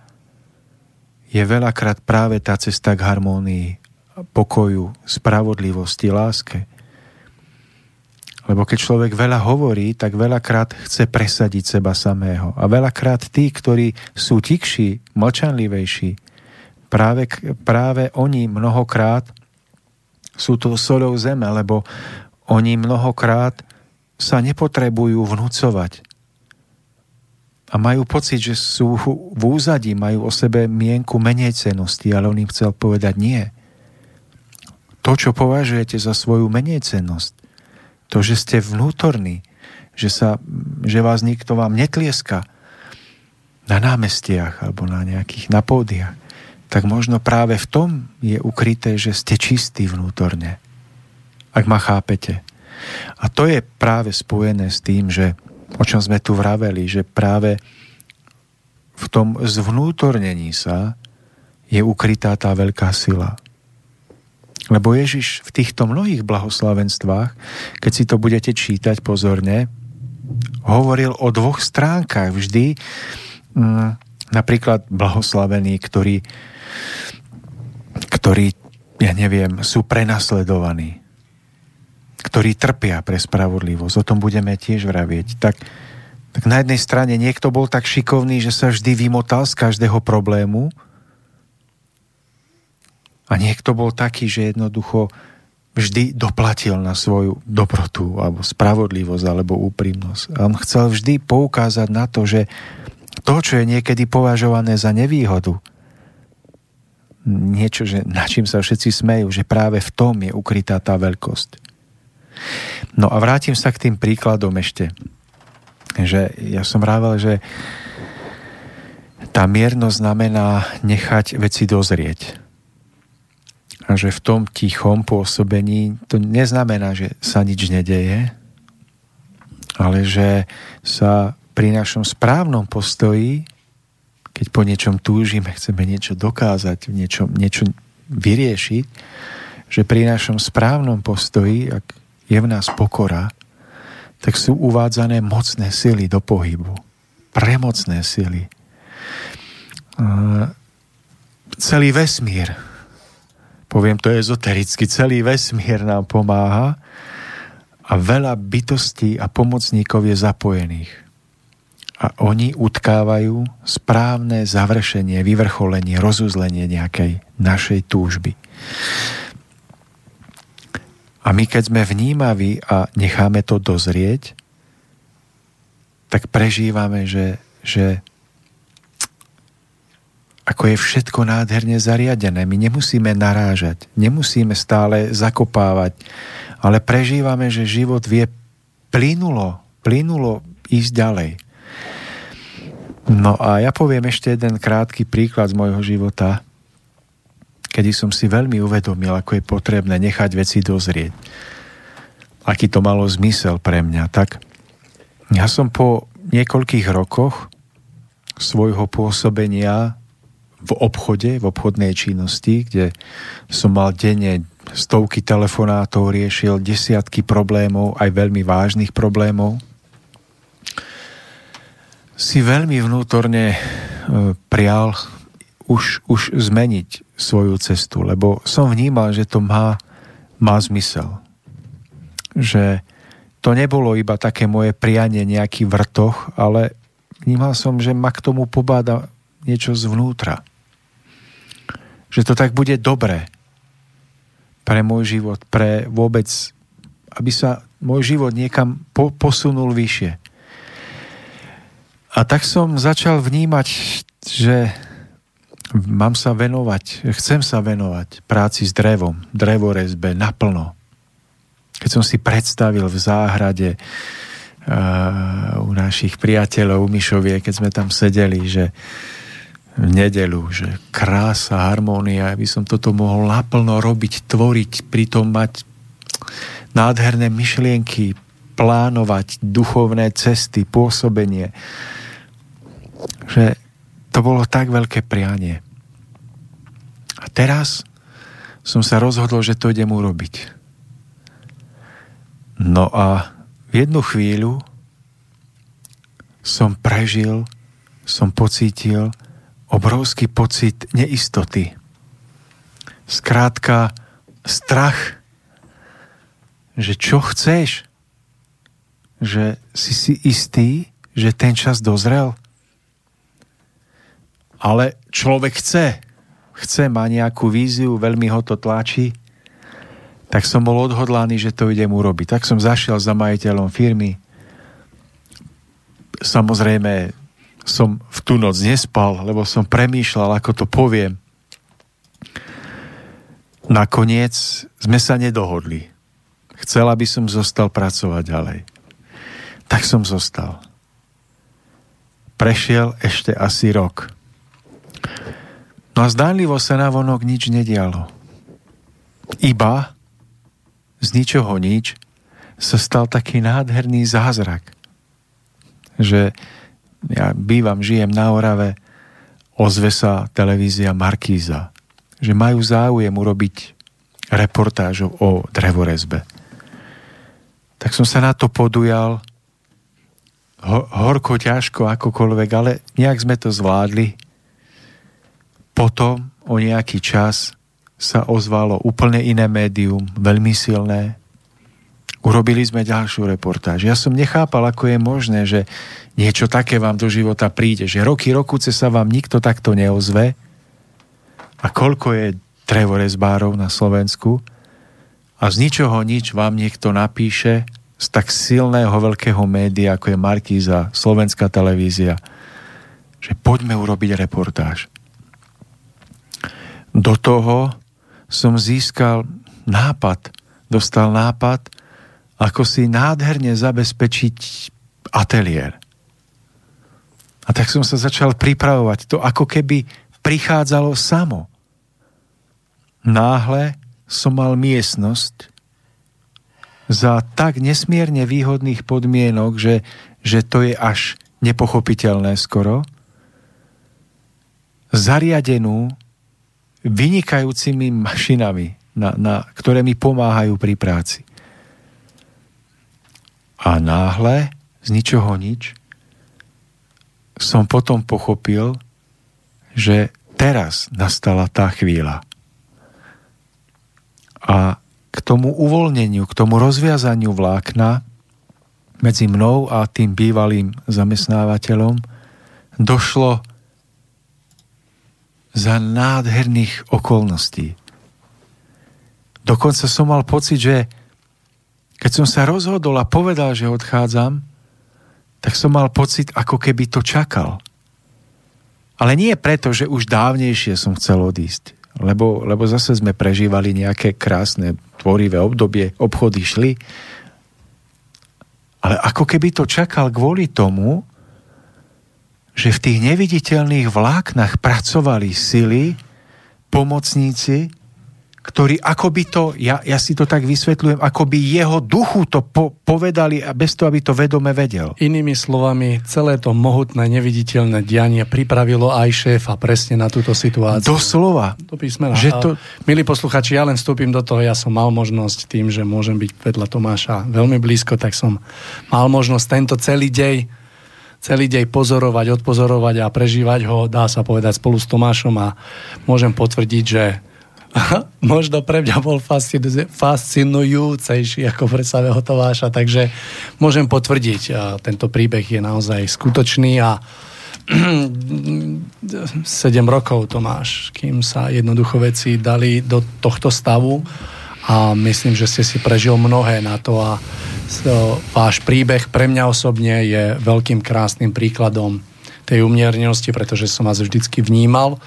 je veľakrát práve tá cesta k harmónii pokoju, spravodlivosti, láske. Lebo keď človek veľa hovorí, tak veľakrát chce presadiť seba samého. A veľakrát tí, ktorí sú tikší, mlčanlivejší, práve, práve oni mnohokrát sú to solou zeme, lebo oni mnohokrát sa nepotrebujú vnúcovať. A majú pocit, že sú v úzadí, majú o sebe mienku menej cenosti, ale on im chcel povedať nie to, čo považujete za svoju menejcennosť, to, že ste vnútorní, že, sa, že vás nikto vám netlieska na námestiach alebo na nejakých napódiach, tak možno práve v tom je ukryté, že ste čistí vnútorne. Ak ma chápete. A to je práve spojené s tým, že o čom sme tu vraveli, že práve v tom zvnútornení sa je ukrytá tá veľká sila. Lebo Ježiš v týchto mnohých blahoslavenstvách, keď si to budete čítať pozorne, hovoril o dvoch stránkach vždy. Mm, napríklad blahoslavení, ktorí, ktorí, ja neviem, sú prenasledovaní, ktorí trpia pre spravodlivosť. O tom budeme tiež vravieť. Tak, tak na jednej strane niekto bol tak šikovný, že sa vždy vymotal z každého problému, A niekto bol taký, že jednoducho vždy doplatil na svoju dobrotu alebo spravodlivosť alebo úprimnosť. A on chcel vždy poukázať na to, že to, čo je niekedy považované za nevýhodu, niečo, že, na čím sa všetci smejú, že práve v tom je ukrytá tá veľkosť. No a vrátim sa k tým príkladom ešte. Že ja som rával, že tá miernosť znamená nechať veci dozrieť. A že v tom tichom pôsobení to neznamená, že sa nič nedeje, ale že sa pri našom správnom postoji, keď po niečom túžime, chceme niečo dokázať, niečo, niečo vyriešiť, že pri našom správnom postoji, ak je v nás pokora, tak sú uvádzané mocné sily do pohybu. Premocné sily. Uh, celý vesmír, poviem to ezotericky, celý vesmír nám pomáha a veľa bytostí a pomocníkov je zapojených a oni utkávajú správne završenie, vyvrcholenie, rozuzlenie nejakej našej túžby. A my keď sme vnímaví a necháme to dozrieť, tak prežívame, že, že ako je všetko nádherne zariadené. My nemusíme narážať, nemusíme stále zakopávať, ale prežívame, že život vie plynulo, plynulo ísť ďalej. No a ja poviem ešte jeden krátky príklad z môjho života, kedy som si veľmi uvedomil, ako je potrebné nechať veci dozrieť. Aký to malo zmysel pre mňa. Tak ja som po niekoľkých rokoch svojho pôsobenia v obchode, v obchodnej činnosti, kde som mal denne stovky telefonátov, riešil desiatky problémov, aj veľmi vážnych problémov, si veľmi vnútorne e, prial už, už zmeniť svoju cestu, lebo som vnímal, že to má, má zmysel. Že to nebolo iba také moje prianie nejaký vrtoch, ale vnímal som, že ma k tomu pobáda niečo zvnútra. Že to tak bude dobré pre môj život, pre vôbec, aby sa môj život niekam po, posunul vyššie. A tak som začal vnímať, že mám sa venovať, chcem sa venovať práci s drevom, drevorezbe naplno. Keď som si predstavil v záhrade uh, u našich priateľov Mišovie, keď sme tam sedeli, že v nedelu, že krása, harmónia, aby som toto mohol naplno robiť, tvoriť, pritom mať nádherné myšlienky, plánovať duchovné cesty, pôsobenie že to bolo tak veľké prianie. A teraz som sa rozhodol, že to idem urobiť. No a v jednu chvíľu som prežil, som pocítil obrovský pocit neistoty. Skrátka, strach, že čo chceš, že si si istý, že ten čas dozrel, ale človek chce, chce, má nejakú víziu, veľmi ho to tlačí, tak som bol odhodlaný, že to idem urobiť. Tak som zašiel za majiteľom firmy. Samozrejme, som v tú noc nespal, lebo som premýšľal, ako to poviem. Nakoniec sme sa nedohodli. Chcel, aby som zostal pracovať ďalej. Tak som zostal. Prešiel ešte asi rok. No a zdánlivo sa na vonok nič nedialo. Iba z ničoho nič sa stal taký nádherný zázrak, že ja bývam, žijem na Orave, ozve sa televízia Markíza, že majú záujem urobiť reportáž o drevorezbe. Tak som sa na to podujal, horko, ťažko, akokoľvek, ale nejak sme to zvládli potom o nejaký čas sa ozvalo úplne iné médium, veľmi silné. Urobili sme ďalšiu reportáž. Ja som nechápal, ako je možné, že niečo také vám do života príde, že roky, rokuce sa vám nikto takto neozve a koľko je drevorezbárov na Slovensku a z ničoho nič vám niekto napíše z tak silného veľkého média, ako je Markíza, Slovenská televízia, že poďme urobiť reportáž. Do toho som získal nápad, dostal nápad, ako si nádherne zabezpečiť ateliér. A tak som sa začal pripravovať. To ako keby prichádzalo samo. Náhle som mal miestnosť za tak nesmierne výhodných podmienok, že, že to je až nepochopiteľné skoro, zariadenú vynikajúcimi mašinami, na, na, ktoré mi pomáhajú pri práci. A náhle, z ničoho nič, som potom pochopil, že teraz nastala tá chvíľa. A k tomu uvoľneniu, k tomu rozviazaniu vlákna medzi mnou a tým bývalým zamestnávateľom došlo za nádherných okolností. Dokonca som mal pocit, že keď som sa rozhodol a povedal, že odchádzam, tak som mal pocit, ako keby to čakal. Ale nie preto, že už dávnejšie som chcel odísť, lebo, lebo zase sme prežívali nejaké krásne, tvorivé obdobie, obchody šli, ale ako keby to čakal kvôli tomu, že v tých neviditeľných vláknach pracovali sily, pomocníci, ktorí by to, ja, ja si to tak vysvetľujem, ako by jeho duchu to po, povedali a bez toho, aby to vedome vedel. Inými slovami, celé to mohutné, neviditeľné dianie pripravilo aj šéfa presne na túto situáciu. Doslova. Do písmena. Že to... milí posluchači, ja len vstúpim do toho, ja som mal možnosť tým, že môžem byť vedľa Tomáša veľmi blízko, tak som mal možnosť tento celý dej celý deň pozorovať, odpozorovať a prežívať ho, dá sa povedať, spolu s Tomášom a môžem potvrdiť, že možno pre mňa bol fascinujúcejší ako pre samého Tomáša, takže môžem potvrdiť, tento príbeh je naozaj skutočný a 7 rokov Tomáš, kým sa jednoducho veci dali do tohto stavu a myslím, že ste si prežil mnohé na to a váš príbeh pre mňa osobne je veľkým krásnym príkladom tej umiernenosti, pretože som vás vždycky vnímal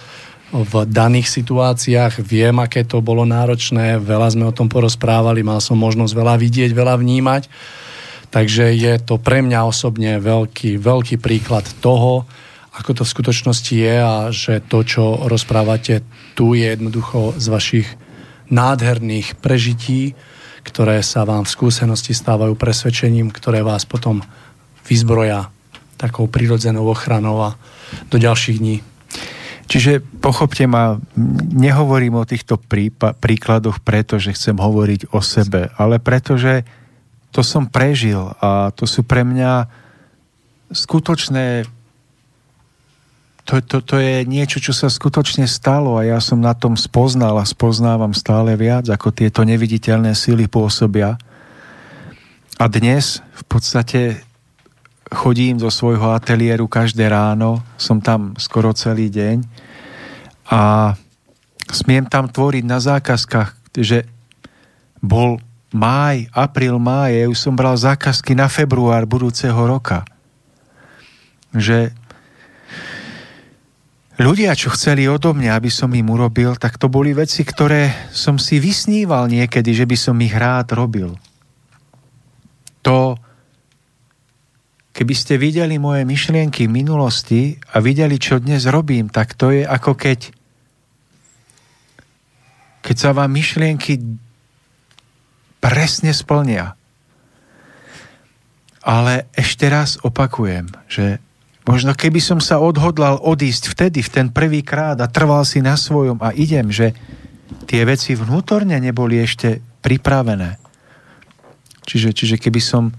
v daných situáciách. Viem, aké to bolo náročné, veľa sme o tom porozprávali, mal som možnosť veľa vidieť, veľa vnímať. Takže je to pre mňa osobne veľký, veľký príklad toho, ako to v skutočnosti je a že to, čo rozprávate tu, je jednoducho z vašich nádherných prežití, ktoré sa vám v skúsenosti stávajú presvedčením, ktoré vás potom vyzbroja takou prirodzenou ochranou a do ďalších dní Čiže pochopte ma, nehovorím o týchto prípa- príkladoch preto, že chcem hovoriť o sebe, ale preto, že to som prežil a to sú pre mňa skutočné to, to, to je niečo, čo sa skutočne stalo a ja som na tom spoznal a spoznávam stále viac, ako tieto neviditeľné síly pôsobia. A dnes v podstate chodím do svojho ateliéru každé ráno, som tam skoro celý deň a smiem tam tvoriť na zákazkách, že bol máj, apríl, máj, ja už som bral zákazky na február budúceho roka. Že ľudia, čo chceli odo mňa, aby som im urobil, tak to boli veci, ktoré som si vysníval niekedy, že by som ich rád robil. To Keby ste videli moje myšlienky minulosti a videli, čo dnes robím, tak to je ako keď keď sa vám myšlienky presne splnia. Ale ešte raz opakujem, že možno keby som sa odhodlal odísť vtedy, v ten prvý krát a trval si na svojom a idem, že tie veci vnútorne neboli ešte pripravené. Čiže, čiže keby som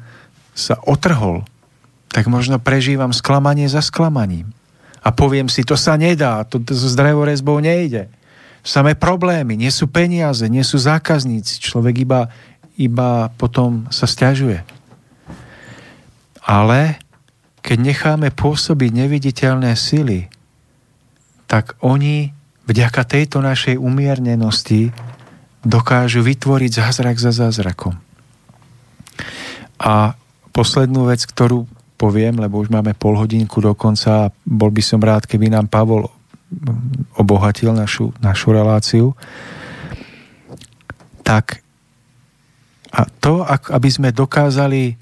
sa otrhol tak možno prežívam sklamanie za sklamaním. A poviem si, to sa nedá, to, to s drevorezbou nejde. Samé problémy, nie sú peniaze, nie sú zákazníci. Človek iba, iba potom sa stiažuje. Ale keď necháme pôsobiť neviditeľné sily, tak oni vďaka tejto našej umiernenosti dokážu vytvoriť zázrak za zázrakom. A poslednú vec, ktorú poviem, lebo už máme pol hodinku do konca a bol by som rád, keby nám Pavol obohatil našu, našu reláciu, tak a to, aby sme dokázali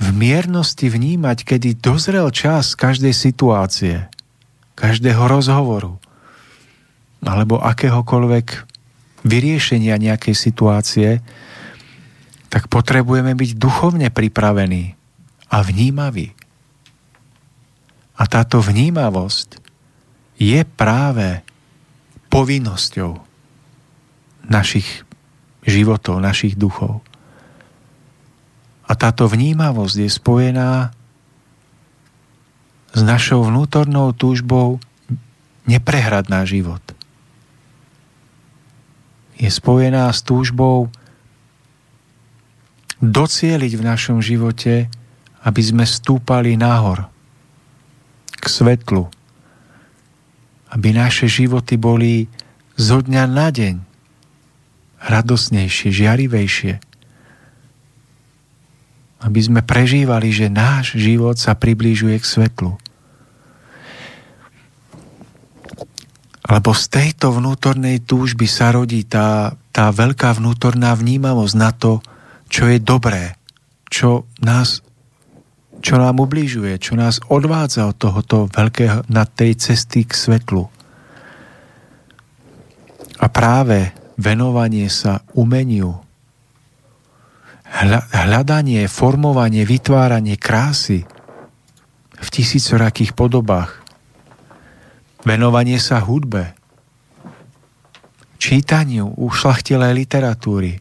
v miernosti vnímať, kedy dozrel čas každej situácie, každého rozhovoru, alebo akéhokoľvek vyriešenia nejakej situácie, tak potrebujeme byť duchovne pripravení a vnímaví. A táto vnímavosť je práve povinnosťou našich životov, našich duchov. A táto vnímavosť je spojená s našou vnútornou túžbou neprehrať náš život. Je spojená s túžbou docieliť v našom živote, aby sme stúpali nahor k svetlu, aby naše životy boli zo dňa na deň radosnejšie, žiarivejšie aby sme prežívali, že náš život sa priblížuje k svetlu. Lebo z tejto vnútornej túžby sa rodí tá, tá veľká vnútorná vnímavosť na to, čo je dobré, čo nás čo nám ubližuje, čo nás odvádza od tohoto veľkého, na tej cesty k svetlu. A práve venovanie sa umeniu, hľadanie, formovanie, vytváranie krásy v tisícorakých podobách, venovanie sa hudbe, čítaniu ušlachtilej literatúry,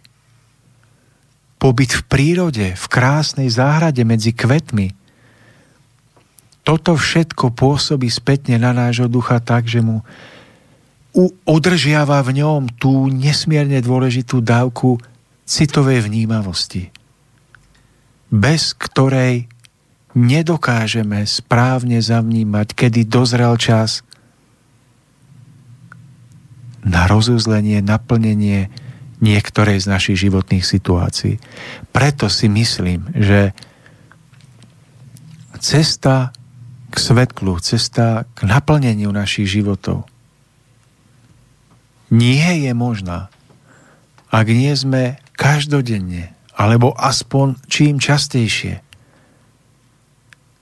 pobyt v prírode, v krásnej záhrade medzi kvetmi. Toto všetko pôsobí spätne na nášho ducha tak, že mu udržiava v ňom tú nesmierne dôležitú dávku citovej vnímavosti, bez ktorej nedokážeme správne zavnímať, kedy dozrel čas na rozuzlenie, naplnenie niektorej z našich životných situácií. Preto si myslím, že cesta k svetlu, cesta k naplneniu našich životov nie je možná, ak nie sme každodenne, alebo aspoň čím častejšie,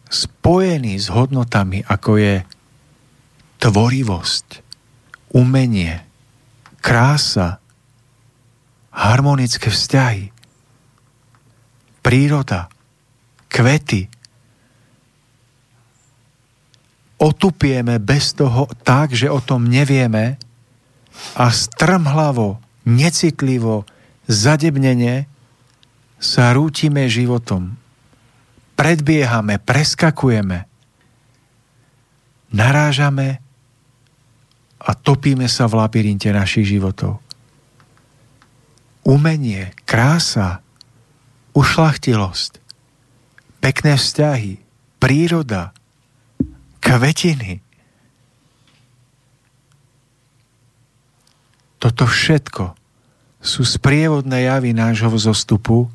spojený s hodnotami, ako je tvorivosť, umenie, krása, harmonické vzťahy, príroda, kvety. Otupieme bez toho tak, že o tom nevieme a strmhlavo, necitlivo, zadebnene sa rútime životom. Predbiehame, preskakujeme, narážame a topíme sa v labyrinte našich životov. Umenie, krása, ušlachtilosť, pekné vzťahy, príroda, kvetiny. Toto všetko sú sprievodné javy nášho vzostupu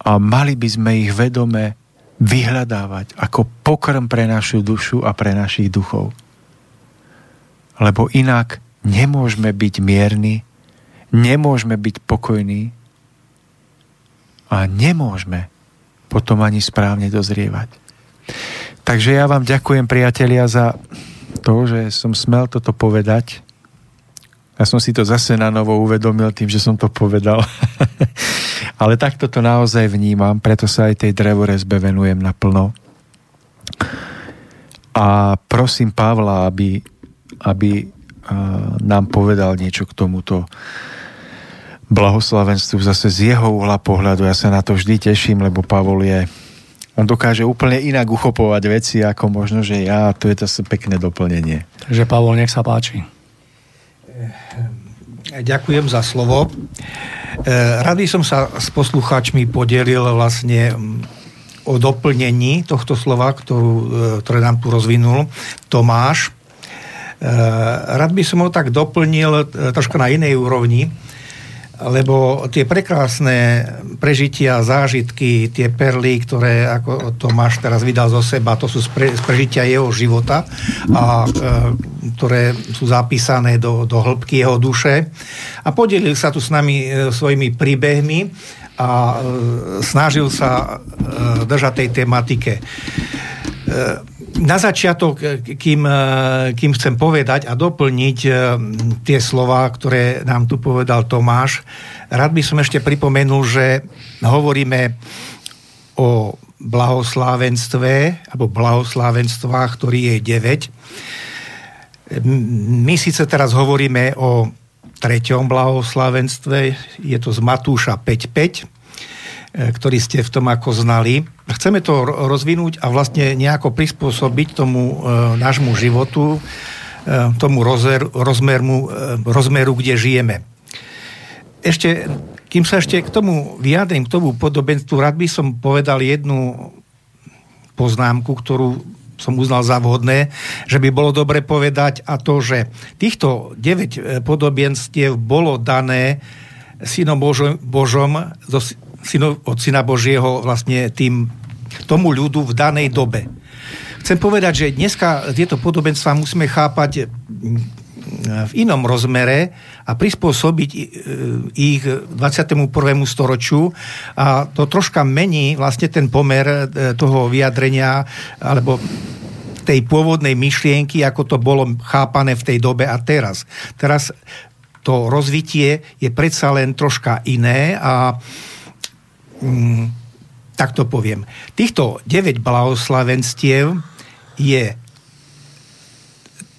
a mali by sme ich vedome vyhľadávať ako pokrm pre našu dušu a pre našich duchov. Lebo inak nemôžeme byť mierni, nemôžeme byť pokojní a nemôžeme potom ani správne dozrievať. Takže ja vám ďakujem, priatelia, za to, že som smel toto povedať ja som si to zase na novo uvedomil tým, že som to povedal. Ale takto to naozaj vnímam, preto sa aj tej drevorezbe venujem naplno. A prosím Pavla, aby, aby nám povedal niečo k tomuto blahoslavenstvu zase z jeho uhla pohľadu. Ja sa na to vždy teším, lebo Pavol je on dokáže úplne inak uchopovať veci, ako možno, že ja. A to je zase pekné doplnenie. Takže Pavol, nech sa páči. Ďakujem za slovo. E, rady som sa s poslucháčmi podelil vlastne o doplnení tohto slova, ktorú, e, ktoré nám tu rozvinul Tomáš. rád by som ho tak doplnil troška na inej úrovni, lebo tie prekrásne prežitia, zážitky, tie perly, ktoré ako Tomáš teraz vydal zo seba, to sú z, pre, z prežitia jeho života a e, ktoré sú zapísané do, do hĺbky jeho duše. A podelil sa tu s nami e, svojimi príbehmi a e, snažil sa držať tej tematike. Na začiatok, kým, kým chcem povedať a doplniť tie slova, ktoré nám tu povedal Tomáš, rád by som ešte pripomenul, že hovoríme o blahoslávenstve alebo blahoslavenstvách, ktorý je 9. My síce teraz hovoríme o treťom blahoslavenstve, je to z Matúša 5.5, E, ktorý ste v tom ako znali. Chceme to rozvinúť a vlastne nejako prispôsobiť tomu e, nášmu životu, e, tomu rozmer, rozmeru, rozmeru, kde žijeme. Ešte, kým sa ešte k tomu vyjadrím, k tomu podobenstvu, rád by som povedal jednu poznámku, ktorú som uznal za vhodné, že by bolo dobre povedať a to, že týchto 9 podobenstiev bolo dané synom Božom, Božom syno, od Syna Božieho vlastne tým, tomu ľudu v danej dobe. Chcem povedať, že dneska tieto podobenstva musíme chápať v inom rozmere a prispôsobiť e, ich 21. storočiu a to troška mení vlastne ten pomer e, toho vyjadrenia alebo tej pôvodnej myšlienky, ako to bolo chápané v tej dobe a teraz. Teraz to rozvitie je predsa len troška iné a mm, tak to poviem. Týchto 9 blahoslavenstiev je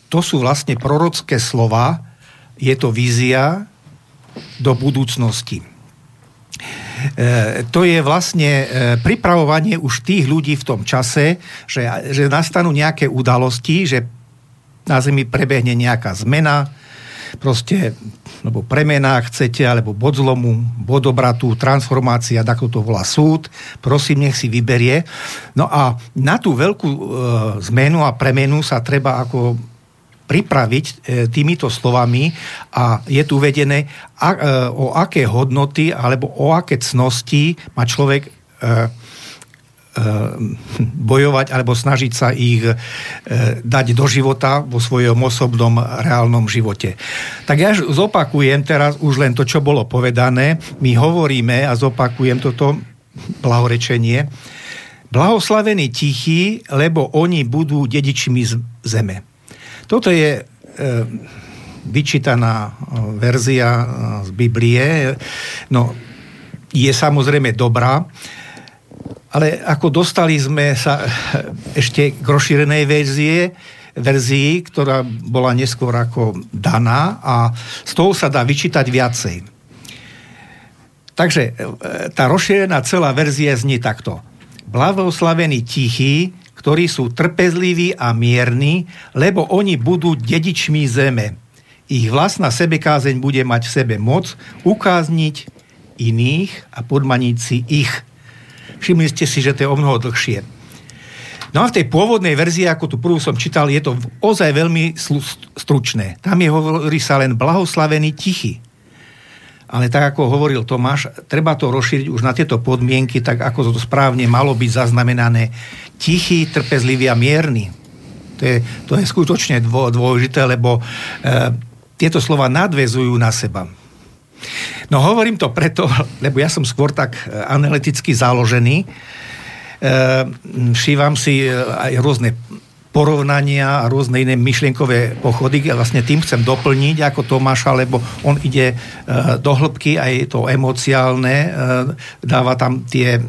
to sú vlastne prorocké slova, je to vízia do budúcnosti. E, to je vlastne e, pripravovanie už tých ľudí v tom čase, že, že nastanú nejaké udalosti, že na Zemi prebehne nejaká zmena, proste alebo premena chcete, alebo bod zlomu, bod obratu, transformácia, ako to volá súd, prosím, nech si vyberie. No a na tú veľkú e, zmenu a premenu sa treba ako pripraviť e, týmito slovami a je tu uvedené, a, e, o aké hodnoty alebo o aké cnosti má človek e, bojovať alebo snažiť sa ich eh, dať do života vo svojom osobnom reálnom živote. Tak ja zopakujem teraz už len to, čo bolo povedané. My hovoríme a zopakujem toto blahorečenie. Blahoslavení tichí, lebo oni budú dedičmi zeme. Toto je e, vyčítaná verzia z Biblie. No, je samozrejme dobrá ale ako dostali sme sa ešte k rozšírenej verzie, verzii, ktorá bola neskôr ako daná a z toho sa dá vyčítať viacej. Takže e, tá rozšírená celá verzia znie takto. Blavoslavení tichí, ktorí sú trpezliví a mierni, lebo oni budú dedičmi zeme. Ich vlastná sebekázeň bude mať v sebe moc ukázniť iných a podmaniť si ich Všimli ste si, že to je o mnoho dlhšie. No a v tej pôvodnej verzii, ako tu prvú som čítal, je to ozaj veľmi stručné. Tam je hovorí sa len blahoslavený tichy. Ale tak ako hovoril Tomáš, treba to rozšíriť už na tieto podmienky, tak ako to správne malo byť zaznamenané. Tichý, trpezlivý a mierny. To je, to je skutočne dôležité, lebo e, tieto slova nadvezujú na seba. No hovorím to preto, lebo ja som skôr tak e, analyticky založený. E, všívam si e, aj rôzne porovnania a rôzne iné myšlienkové pochody. Ja vlastne tým chcem doplniť ako Tomáša, lebo on ide do hĺbky, aj to emociálne, dáva tam tie,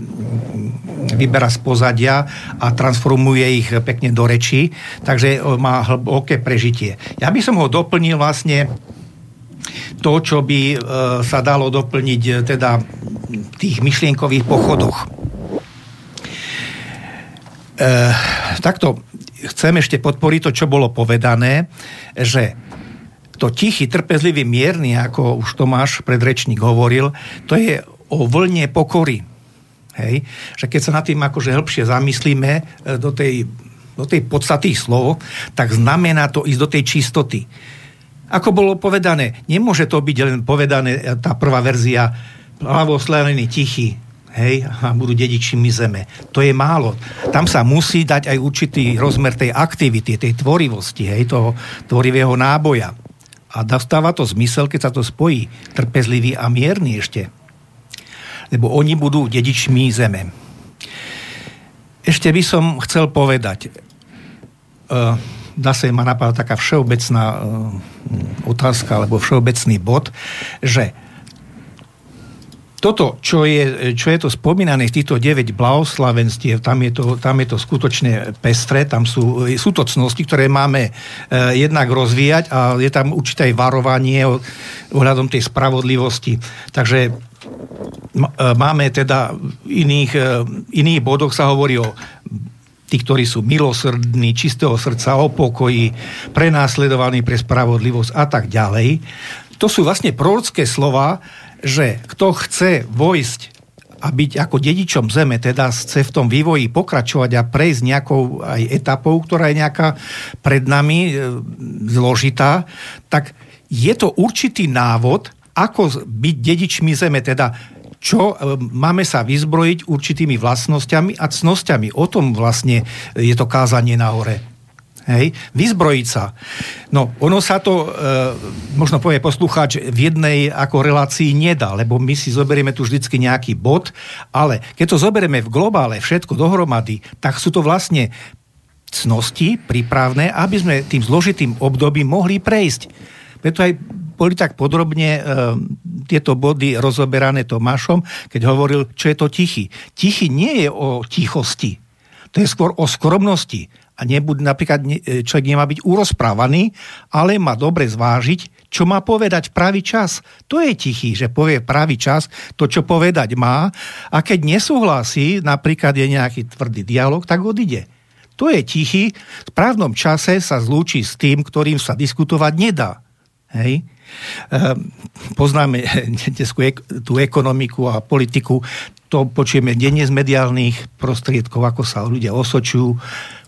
vyberá z pozadia a transformuje ich pekne do rečí, takže má hlboké prežitie. Ja by som ho doplnil vlastne to, čo by e, sa dalo doplniť e, teda v tých myšlienkových pochodoch. E, takto chcem ešte podporiť to, čo bolo povedané, že to tichý, trpezlivý, mierny, ako už Tomáš predrečník hovoril, to je o vlne pokory. Hej? Že keď sa nad tým akože hĺbšie zamyslíme e, do tej do tej podstaty slov, tak znamená to ísť do tej čistoty. Ako bolo povedané, nemôže to byť len povedané, tá prvá verzia, hlavoslavený tichý, hej, a budú dedičmi zeme. To je málo. Tam sa musí dať aj určitý rozmer tej aktivity, tej tvorivosti, hej, toho tvorivého náboja. A dostáva to zmysel, keď sa to spojí. Trpezlivý a mierny ešte. Lebo oni budú dedičmi zeme. Ešte by som chcel povedať, uh, zase ma napadla taká všeobecná uh, otázka, alebo všeobecný bod, že toto, čo je, čo je to spomínané týchto 9 blahoslavenstiev, tam je to, tam je to skutočne pestré, tam sú, sú to cnosti, ktoré máme e, jednak rozvíjať a je tam určité varovanie o, ohľadom tej spravodlivosti. Takže m, e, máme teda v iných, iných bodoch sa hovorí o tí, ktorí sú milosrdní, čistého srdca, o pokoji, prenásledovaní pre spravodlivosť a tak ďalej. To sú vlastne prorocké slova, že kto chce vojsť a byť ako dedičom zeme, teda chce v tom vývoji pokračovať a prejsť nejakou aj etapou, ktorá je nejaká pred nami e, zložitá, tak je to určitý návod, ako byť dedičmi zeme, teda čo e, máme sa vyzbrojiť určitými vlastnosťami a cnosťami. O tom vlastne je to kázanie na hore. Hej? Vyzbrojiť sa. No, ono sa to, e, možno povie poslucháč, v jednej ako relácii nedá, lebo my si zoberieme tu vždycky nejaký bod, ale keď to zoberieme v globále všetko dohromady, tak sú to vlastne cnosti prípravné, aby sme tým zložitým obdobím mohli prejsť. Preto aj boli tak podrobne e, tieto body rozoberané Tomášom, keď hovoril, čo je to tichý. Tichý nie je o tichosti, to je skôr o skromnosti a nebuď, napríklad e, človek nemá byť urozprávaný, ale má dobre zvážiť, čo má povedať pravý čas. To je tichý, že povie pravý čas to, čo povedať má a keď nesúhlasí, napríklad je nejaký tvrdý dialog, tak odíde. To je tichý, v správnom čase sa zlúči s tým, ktorým sa diskutovať nedá. Hej? Ehm, poznáme tú ekonomiku a politiku, to počujeme denne z mediálnych prostriedkov, ako sa ľudia osočujú,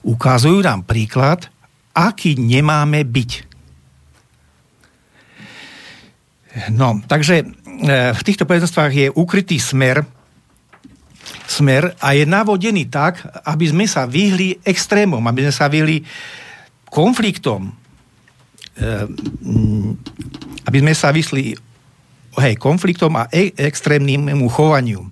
ukazujú nám príklad, aký nemáme byť. No, takže e, v týchto predstavstvách je ukrytý smer, smer a je navodený tak, aby sme sa vyhli extrémom, aby sme sa vyhli konfliktom, aby sme sa vyšli hej, konfliktom a e- extrémnemu chovaniu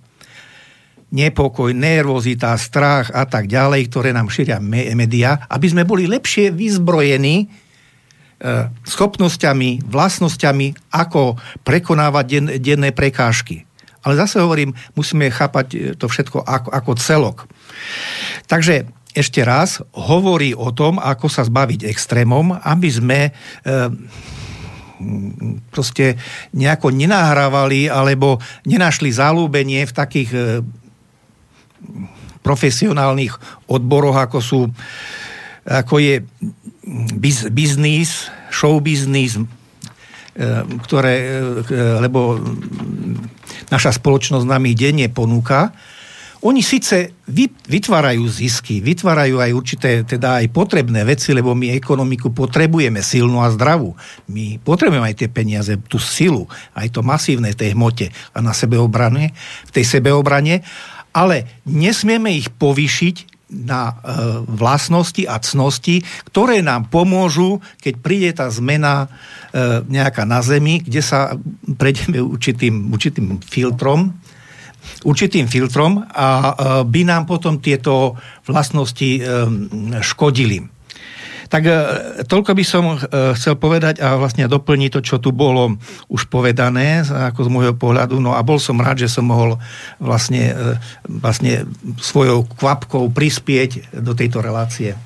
nepokoj, nervozita, strach a tak ďalej, ktoré nám šíria médiá, aby sme boli lepšie vyzbrojení e, schopnosťami, vlastnosťami, ako prekonávať den, denné prekážky. Ale zase hovorím, musíme chápať e, to všetko ako, ako celok. Takže ešte raz hovorí o tom, ako sa zbaviť extrémom, aby sme e, proste nejako nenahrávali alebo nenašli zalúbenie v takých e, profesionálnych odboroch, ako sú ako je biz, biznis, show biznis, e, ktoré, lebo naša spoločnosť nám ich denne ponúka, oni síce vytvárajú zisky, vytvárajú aj určité, teda aj potrebné veci, lebo my ekonomiku potrebujeme silnú a zdravú. My potrebujeme aj tie peniaze, tú silu, aj to masívne tej hmote a na sebeobrane, v tej sebeobrane, ale nesmieme ich povýšiť na e, vlastnosti a cnosti, ktoré nám pomôžu, keď príde tá zmena e, nejaká na Zemi, kde sa prejdeme určitým, určitým filtrom, určitým filtrom a e, by nám potom tieto vlastnosti e, škodili. Tak e, toľko by som chcel povedať a vlastne doplniť to, čo tu bolo už povedané, ako z môjho pohľadu. No a bol som rád, že som mohol vlastne, vlastne svojou kvapkou prispieť do tejto relácie.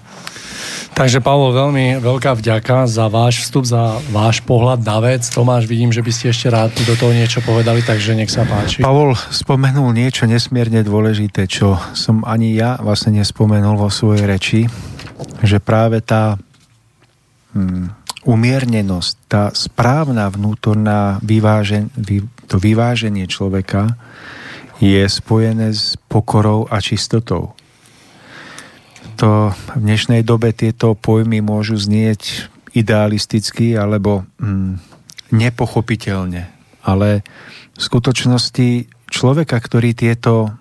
Takže Pavlo, veľmi veľká vďaka za váš vstup, za váš pohľad na vec. Tomáš, vidím, že by ste ešte rád do toho niečo povedali, takže nech sa páči. Pavol spomenul niečo nesmierne dôležité, čo som ani ja vlastne nespomenul vo svojej reči že práve tá hm, umiernenosť, tá správna vnútorná vyvážen, vy, to vyváženie človeka je spojené s pokorou a čistotou. To v dnešnej dobe tieto pojmy môžu znieť idealisticky alebo mm, nepochopiteľne. Ale v skutočnosti človeka, ktorý tieto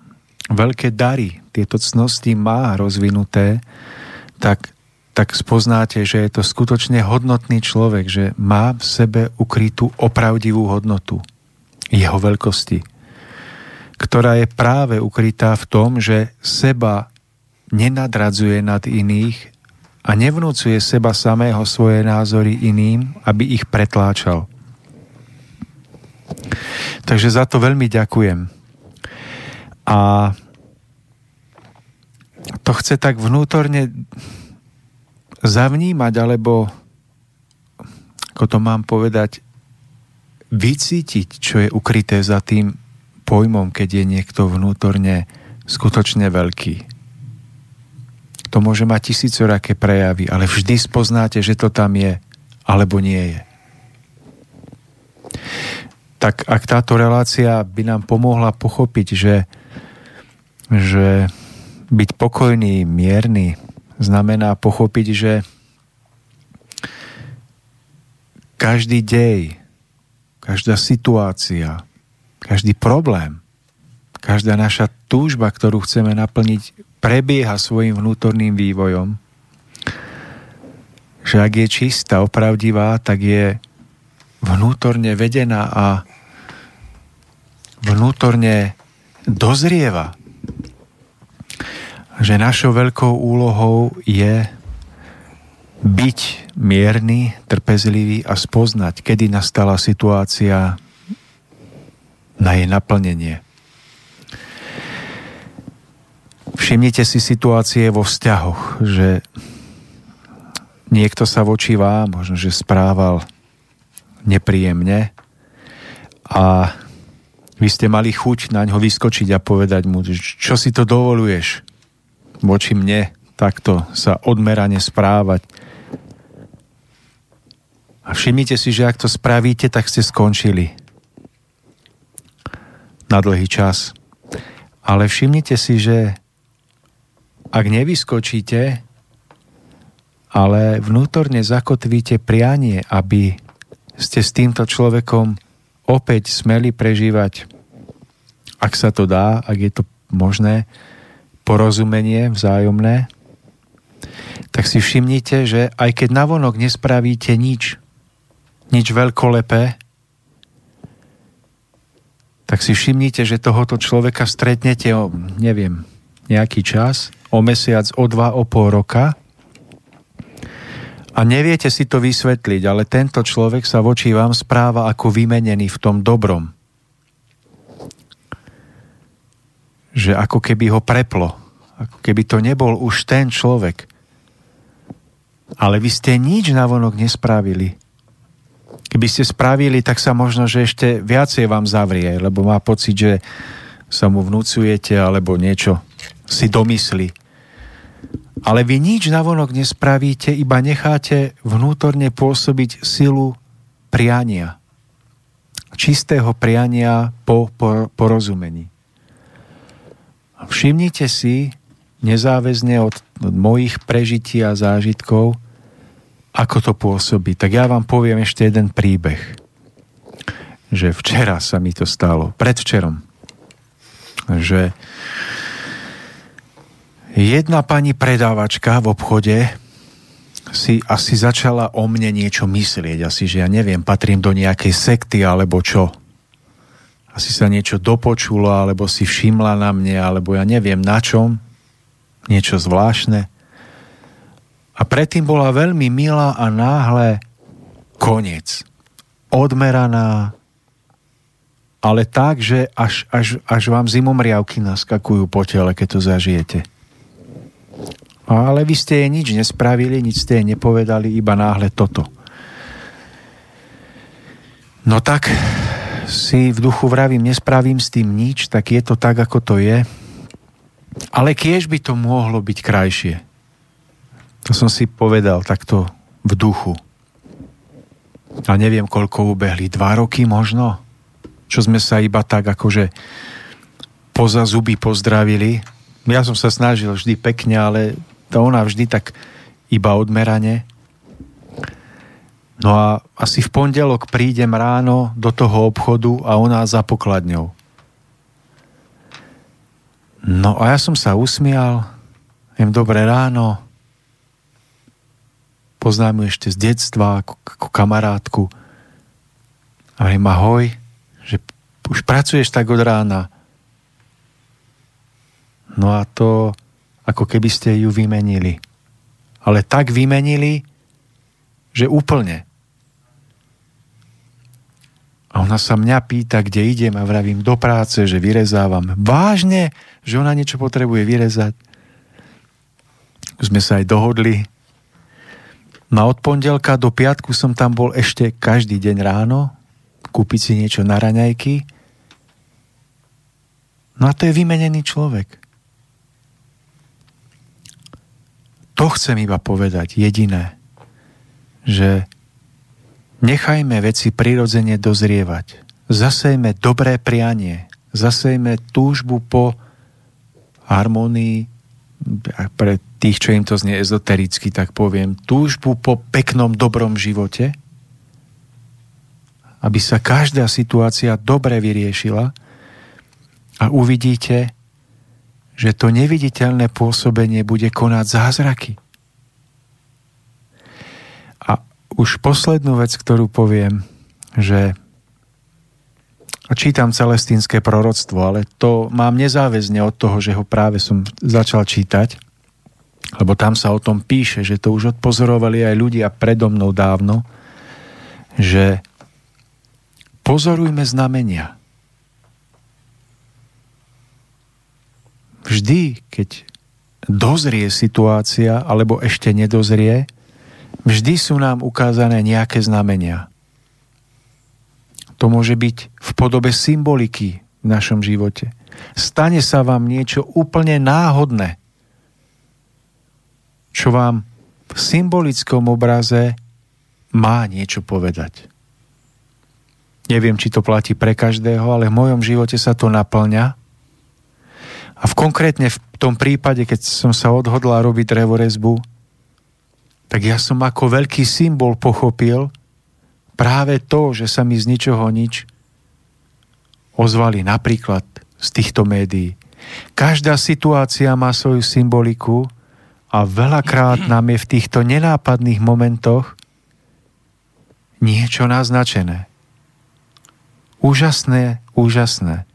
veľké dary, tieto cnosti má rozvinuté, tak, tak spoznáte, že je to skutočne hodnotný človek, že má v sebe ukrytú opravdivú hodnotu jeho veľkosti, ktorá je práve ukrytá v tom, že seba nenadradzuje nad iných a nevnúcuje seba samého svoje názory iným, aby ich pretláčal. Takže za to veľmi ďakujem. A to chce tak vnútorne zavnímať, alebo ako to mám povedať, vycítiť, čo je ukryté za tým pojmom, keď je niekto vnútorne skutočne veľký. To môže mať tisícoraké prejavy, ale vždy spoznáte, že to tam je, alebo nie je. Tak ak táto relácia by nám pomohla pochopiť, že, že byť pokojný, mierny, znamená pochopiť, že každý dej, každá situácia, každý problém, každá naša túžba, ktorú chceme naplniť, prebieha svojim vnútorným vývojom. Že ak je čistá, opravdivá, tak je vnútorne vedená a vnútorne dozrieva že našou veľkou úlohou je byť mierny, trpezlivý a spoznať, kedy nastala situácia na jej naplnenie. Všimnite si situácie vo vzťahoch, že niekto sa voči vám možno, že správal nepríjemne a vy ste mali chuť na ňo vyskočiť a povedať mu, čo si to dovoluješ, voči mne takto sa odmerane správať. A všimnite si, že ak to spravíte, tak ste skončili na dlhý čas. Ale všimnite si, že ak nevyskočíte, ale vnútorne zakotvíte prianie, aby ste s týmto človekom opäť smeli prežívať, ak sa to dá, ak je to možné, porozumenie vzájomné, tak si všimnite, že aj keď navonok nespravíte nič, nič veľkolepé, tak si všimnite, že tohoto človeka stretnete o, neviem, nejaký čas, o mesiac, o dva, o pol roka a neviete si to vysvetliť, ale tento človek sa voči vám správa ako vymenený v tom dobrom. Že ako keby ho preplo ako keby to nebol už ten človek. Ale vy ste nič navonok nespravili. Keby ste spravili, tak sa možno, že ešte viacej vám zavrie, lebo má pocit, že sa mu vnúcujete alebo niečo si domyslí. Ale vy nič navonok nespravíte, iba necháte vnútorne pôsobiť silu priania. Čistého priania po porozumení. Všimnite si, nezáväzne od, mojich prežití a zážitkov, ako to pôsobí. Tak ja vám poviem ešte jeden príbeh. Že včera sa mi to stalo, predvčerom. Že jedna pani predávačka v obchode si asi začala o mne niečo myslieť. Asi, že ja neviem, patrím do nejakej sekty alebo čo. Asi sa niečo dopočula, alebo si všimla na mne, alebo ja neviem na čom niečo zvláštne. A predtým bola veľmi milá a náhle koniec. Odmeraná, ale tak, že až, až, až vám zimomriavky naskakujú po tele, keď to zažijete. Ale vy ste jej nič nespravili, nič ste jej nepovedali, iba náhle toto. No tak si v duchu vravím, nespravím s tým nič, tak je to tak, ako to je ale kiež by to mohlo byť krajšie. To som si povedal takto v duchu. A neviem, koľko ubehli. Dva roky možno? Čo sme sa iba tak akože poza zuby pozdravili. Ja som sa snažil vždy pekne, ale to ona vždy tak iba odmerane. No a asi v pondelok prídem ráno do toho obchodu a ona za pokladňou. No a ja som sa usmial, jem dobré ráno, poznám ju ešte z detstva ako, ako kamarátku. A hovorím, ahoj, že už pracuješ tak od rána. No a to, ako keby ste ju vymenili. Ale tak vymenili, že úplne. A ona sa mňa pýta, kde idem a vravím do práce, že vyrezávam. Vážne, že ona niečo potrebuje vyrezať. Sme sa aj dohodli. No od pondelka do piatku som tam bol ešte každý deň ráno, kúpiť si niečo na raňajky. No a to je vymenený človek. To chcem iba povedať, jediné, že Nechajme veci prirodzene dozrievať. Zasejme dobré prianie. Zasejme túžbu po harmonii, pre tých, čo im to znie ezotericky, tak poviem, túžbu po peknom, dobrom živote, aby sa každá situácia dobre vyriešila a uvidíte, že to neviditeľné pôsobenie bude konať zázraky už poslednú vec, ktorú poviem, že čítam celestínske proroctvo, ale to mám nezáväzne od toho, že ho práve som začal čítať, lebo tam sa o tom píše, že to už odpozorovali aj ľudia predo mnou dávno, že pozorujme znamenia. Vždy, keď dozrie situácia, alebo ešte nedozrie, vždy sú nám ukázané nejaké znamenia. To môže byť v podobe symboliky v našom živote. Stane sa vám niečo úplne náhodné, čo vám v symbolickom obraze má niečo povedať. Neviem, či to platí pre každého, ale v mojom živote sa to naplňa. A v konkrétne v tom prípade, keď som sa odhodla robiť drevorezbu, tak ja som ako veľký symbol pochopil práve to, že sa mi z ničoho nič ozvali napríklad z týchto médií. Každá situácia má svoju symboliku a veľakrát nám je v týchto nenápadných momentoch niečo naznačené. Úžasné, úžasné.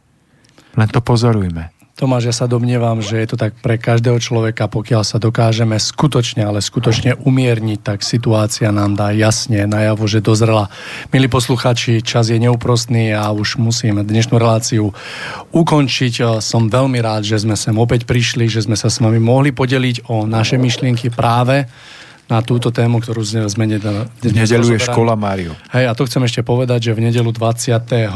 Len to pozorujme. Tomáš, ja sa domnievam, že je to tak pre každého človeka, pokiaľ sa dokážeme skutočne, ale skutočne umierniť, tak situácia nám dá jasne najavo, že dozrela. Milí posluchači, čas je neúprostný a už musím dnešnú reláciu ukončiť. Som veľmi rád, že sme sem opäť prišli, že sme sa s vami mohli podeliť o naše myšlienky práve na túto tému, ktorú sme dnes V nedelu je škola Mário. Hej, a to chcem ešte povedať, že v nedelu 25.8.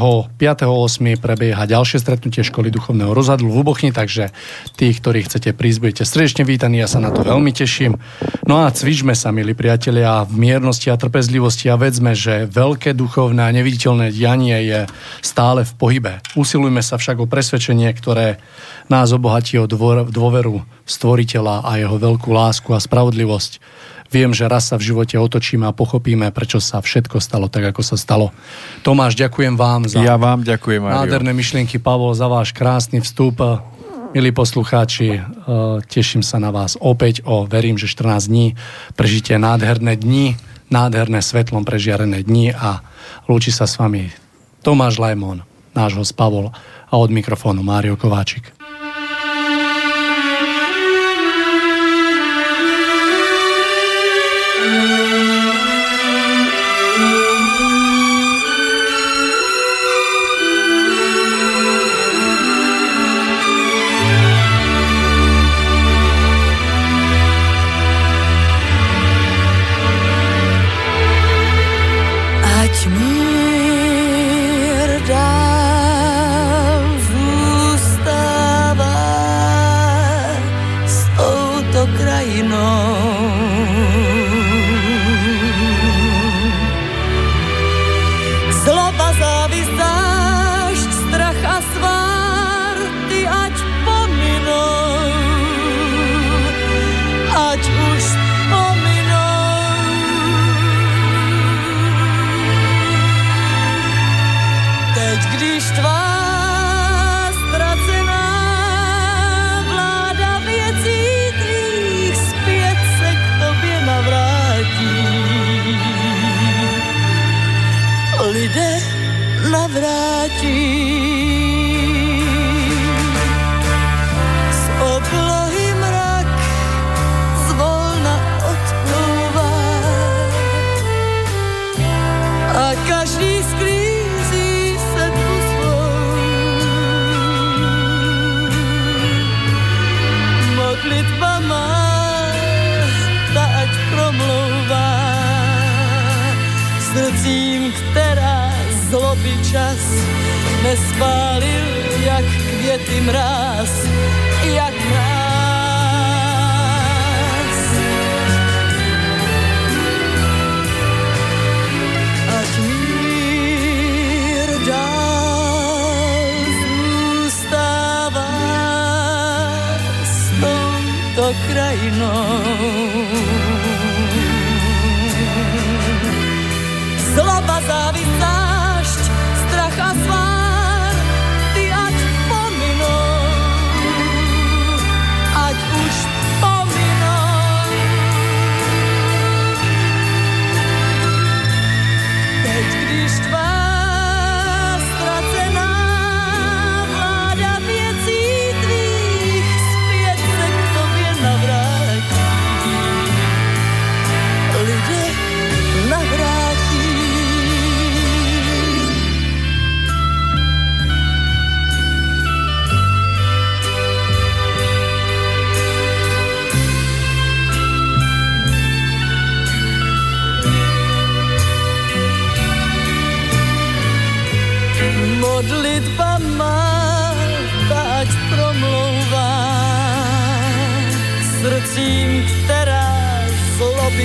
prebieha ďalšie stretnutie školy duchovného rozhadlu v Lubochni, takže tí, ktorí chcete prísť, budete srdečne vítaní, ja sa na to veľmi teším. No a cvičme sa, milí priatelia, v miernosti a trpezlivosti a vedzme, že veľké duchovné a neviditeľné dianie je stále v pohybe. Usilujme sa však o presvedčenie, ktoré nás obohatí o dôveru stvoriteľa a jeho veľkú lásku a spravodlivosť Viem, že raz sa v živote otočíme a pochopíme, prečo sa všetko stalo tak, ako sa stalo. Tomáš, ďakujem vám za ja vám ďakujem, Mario. nádherné myšlienky, Pavol, za váš krásny vstup. Milí poslucháči, eh, teším sa na vás opäť o, verím, že 14 dní prežite nádherné dni, nádherné svetlom prežiarené dni a lúči sa s vami Tomáš Lajmon, náš host Pavol a od mikrofónu Mário Kováčik. Nespálil, jak květy mráz, jak mráz. Ať mír dál zůstává s touto krajinou.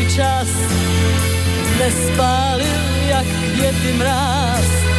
Čas nespálil jak květy mráz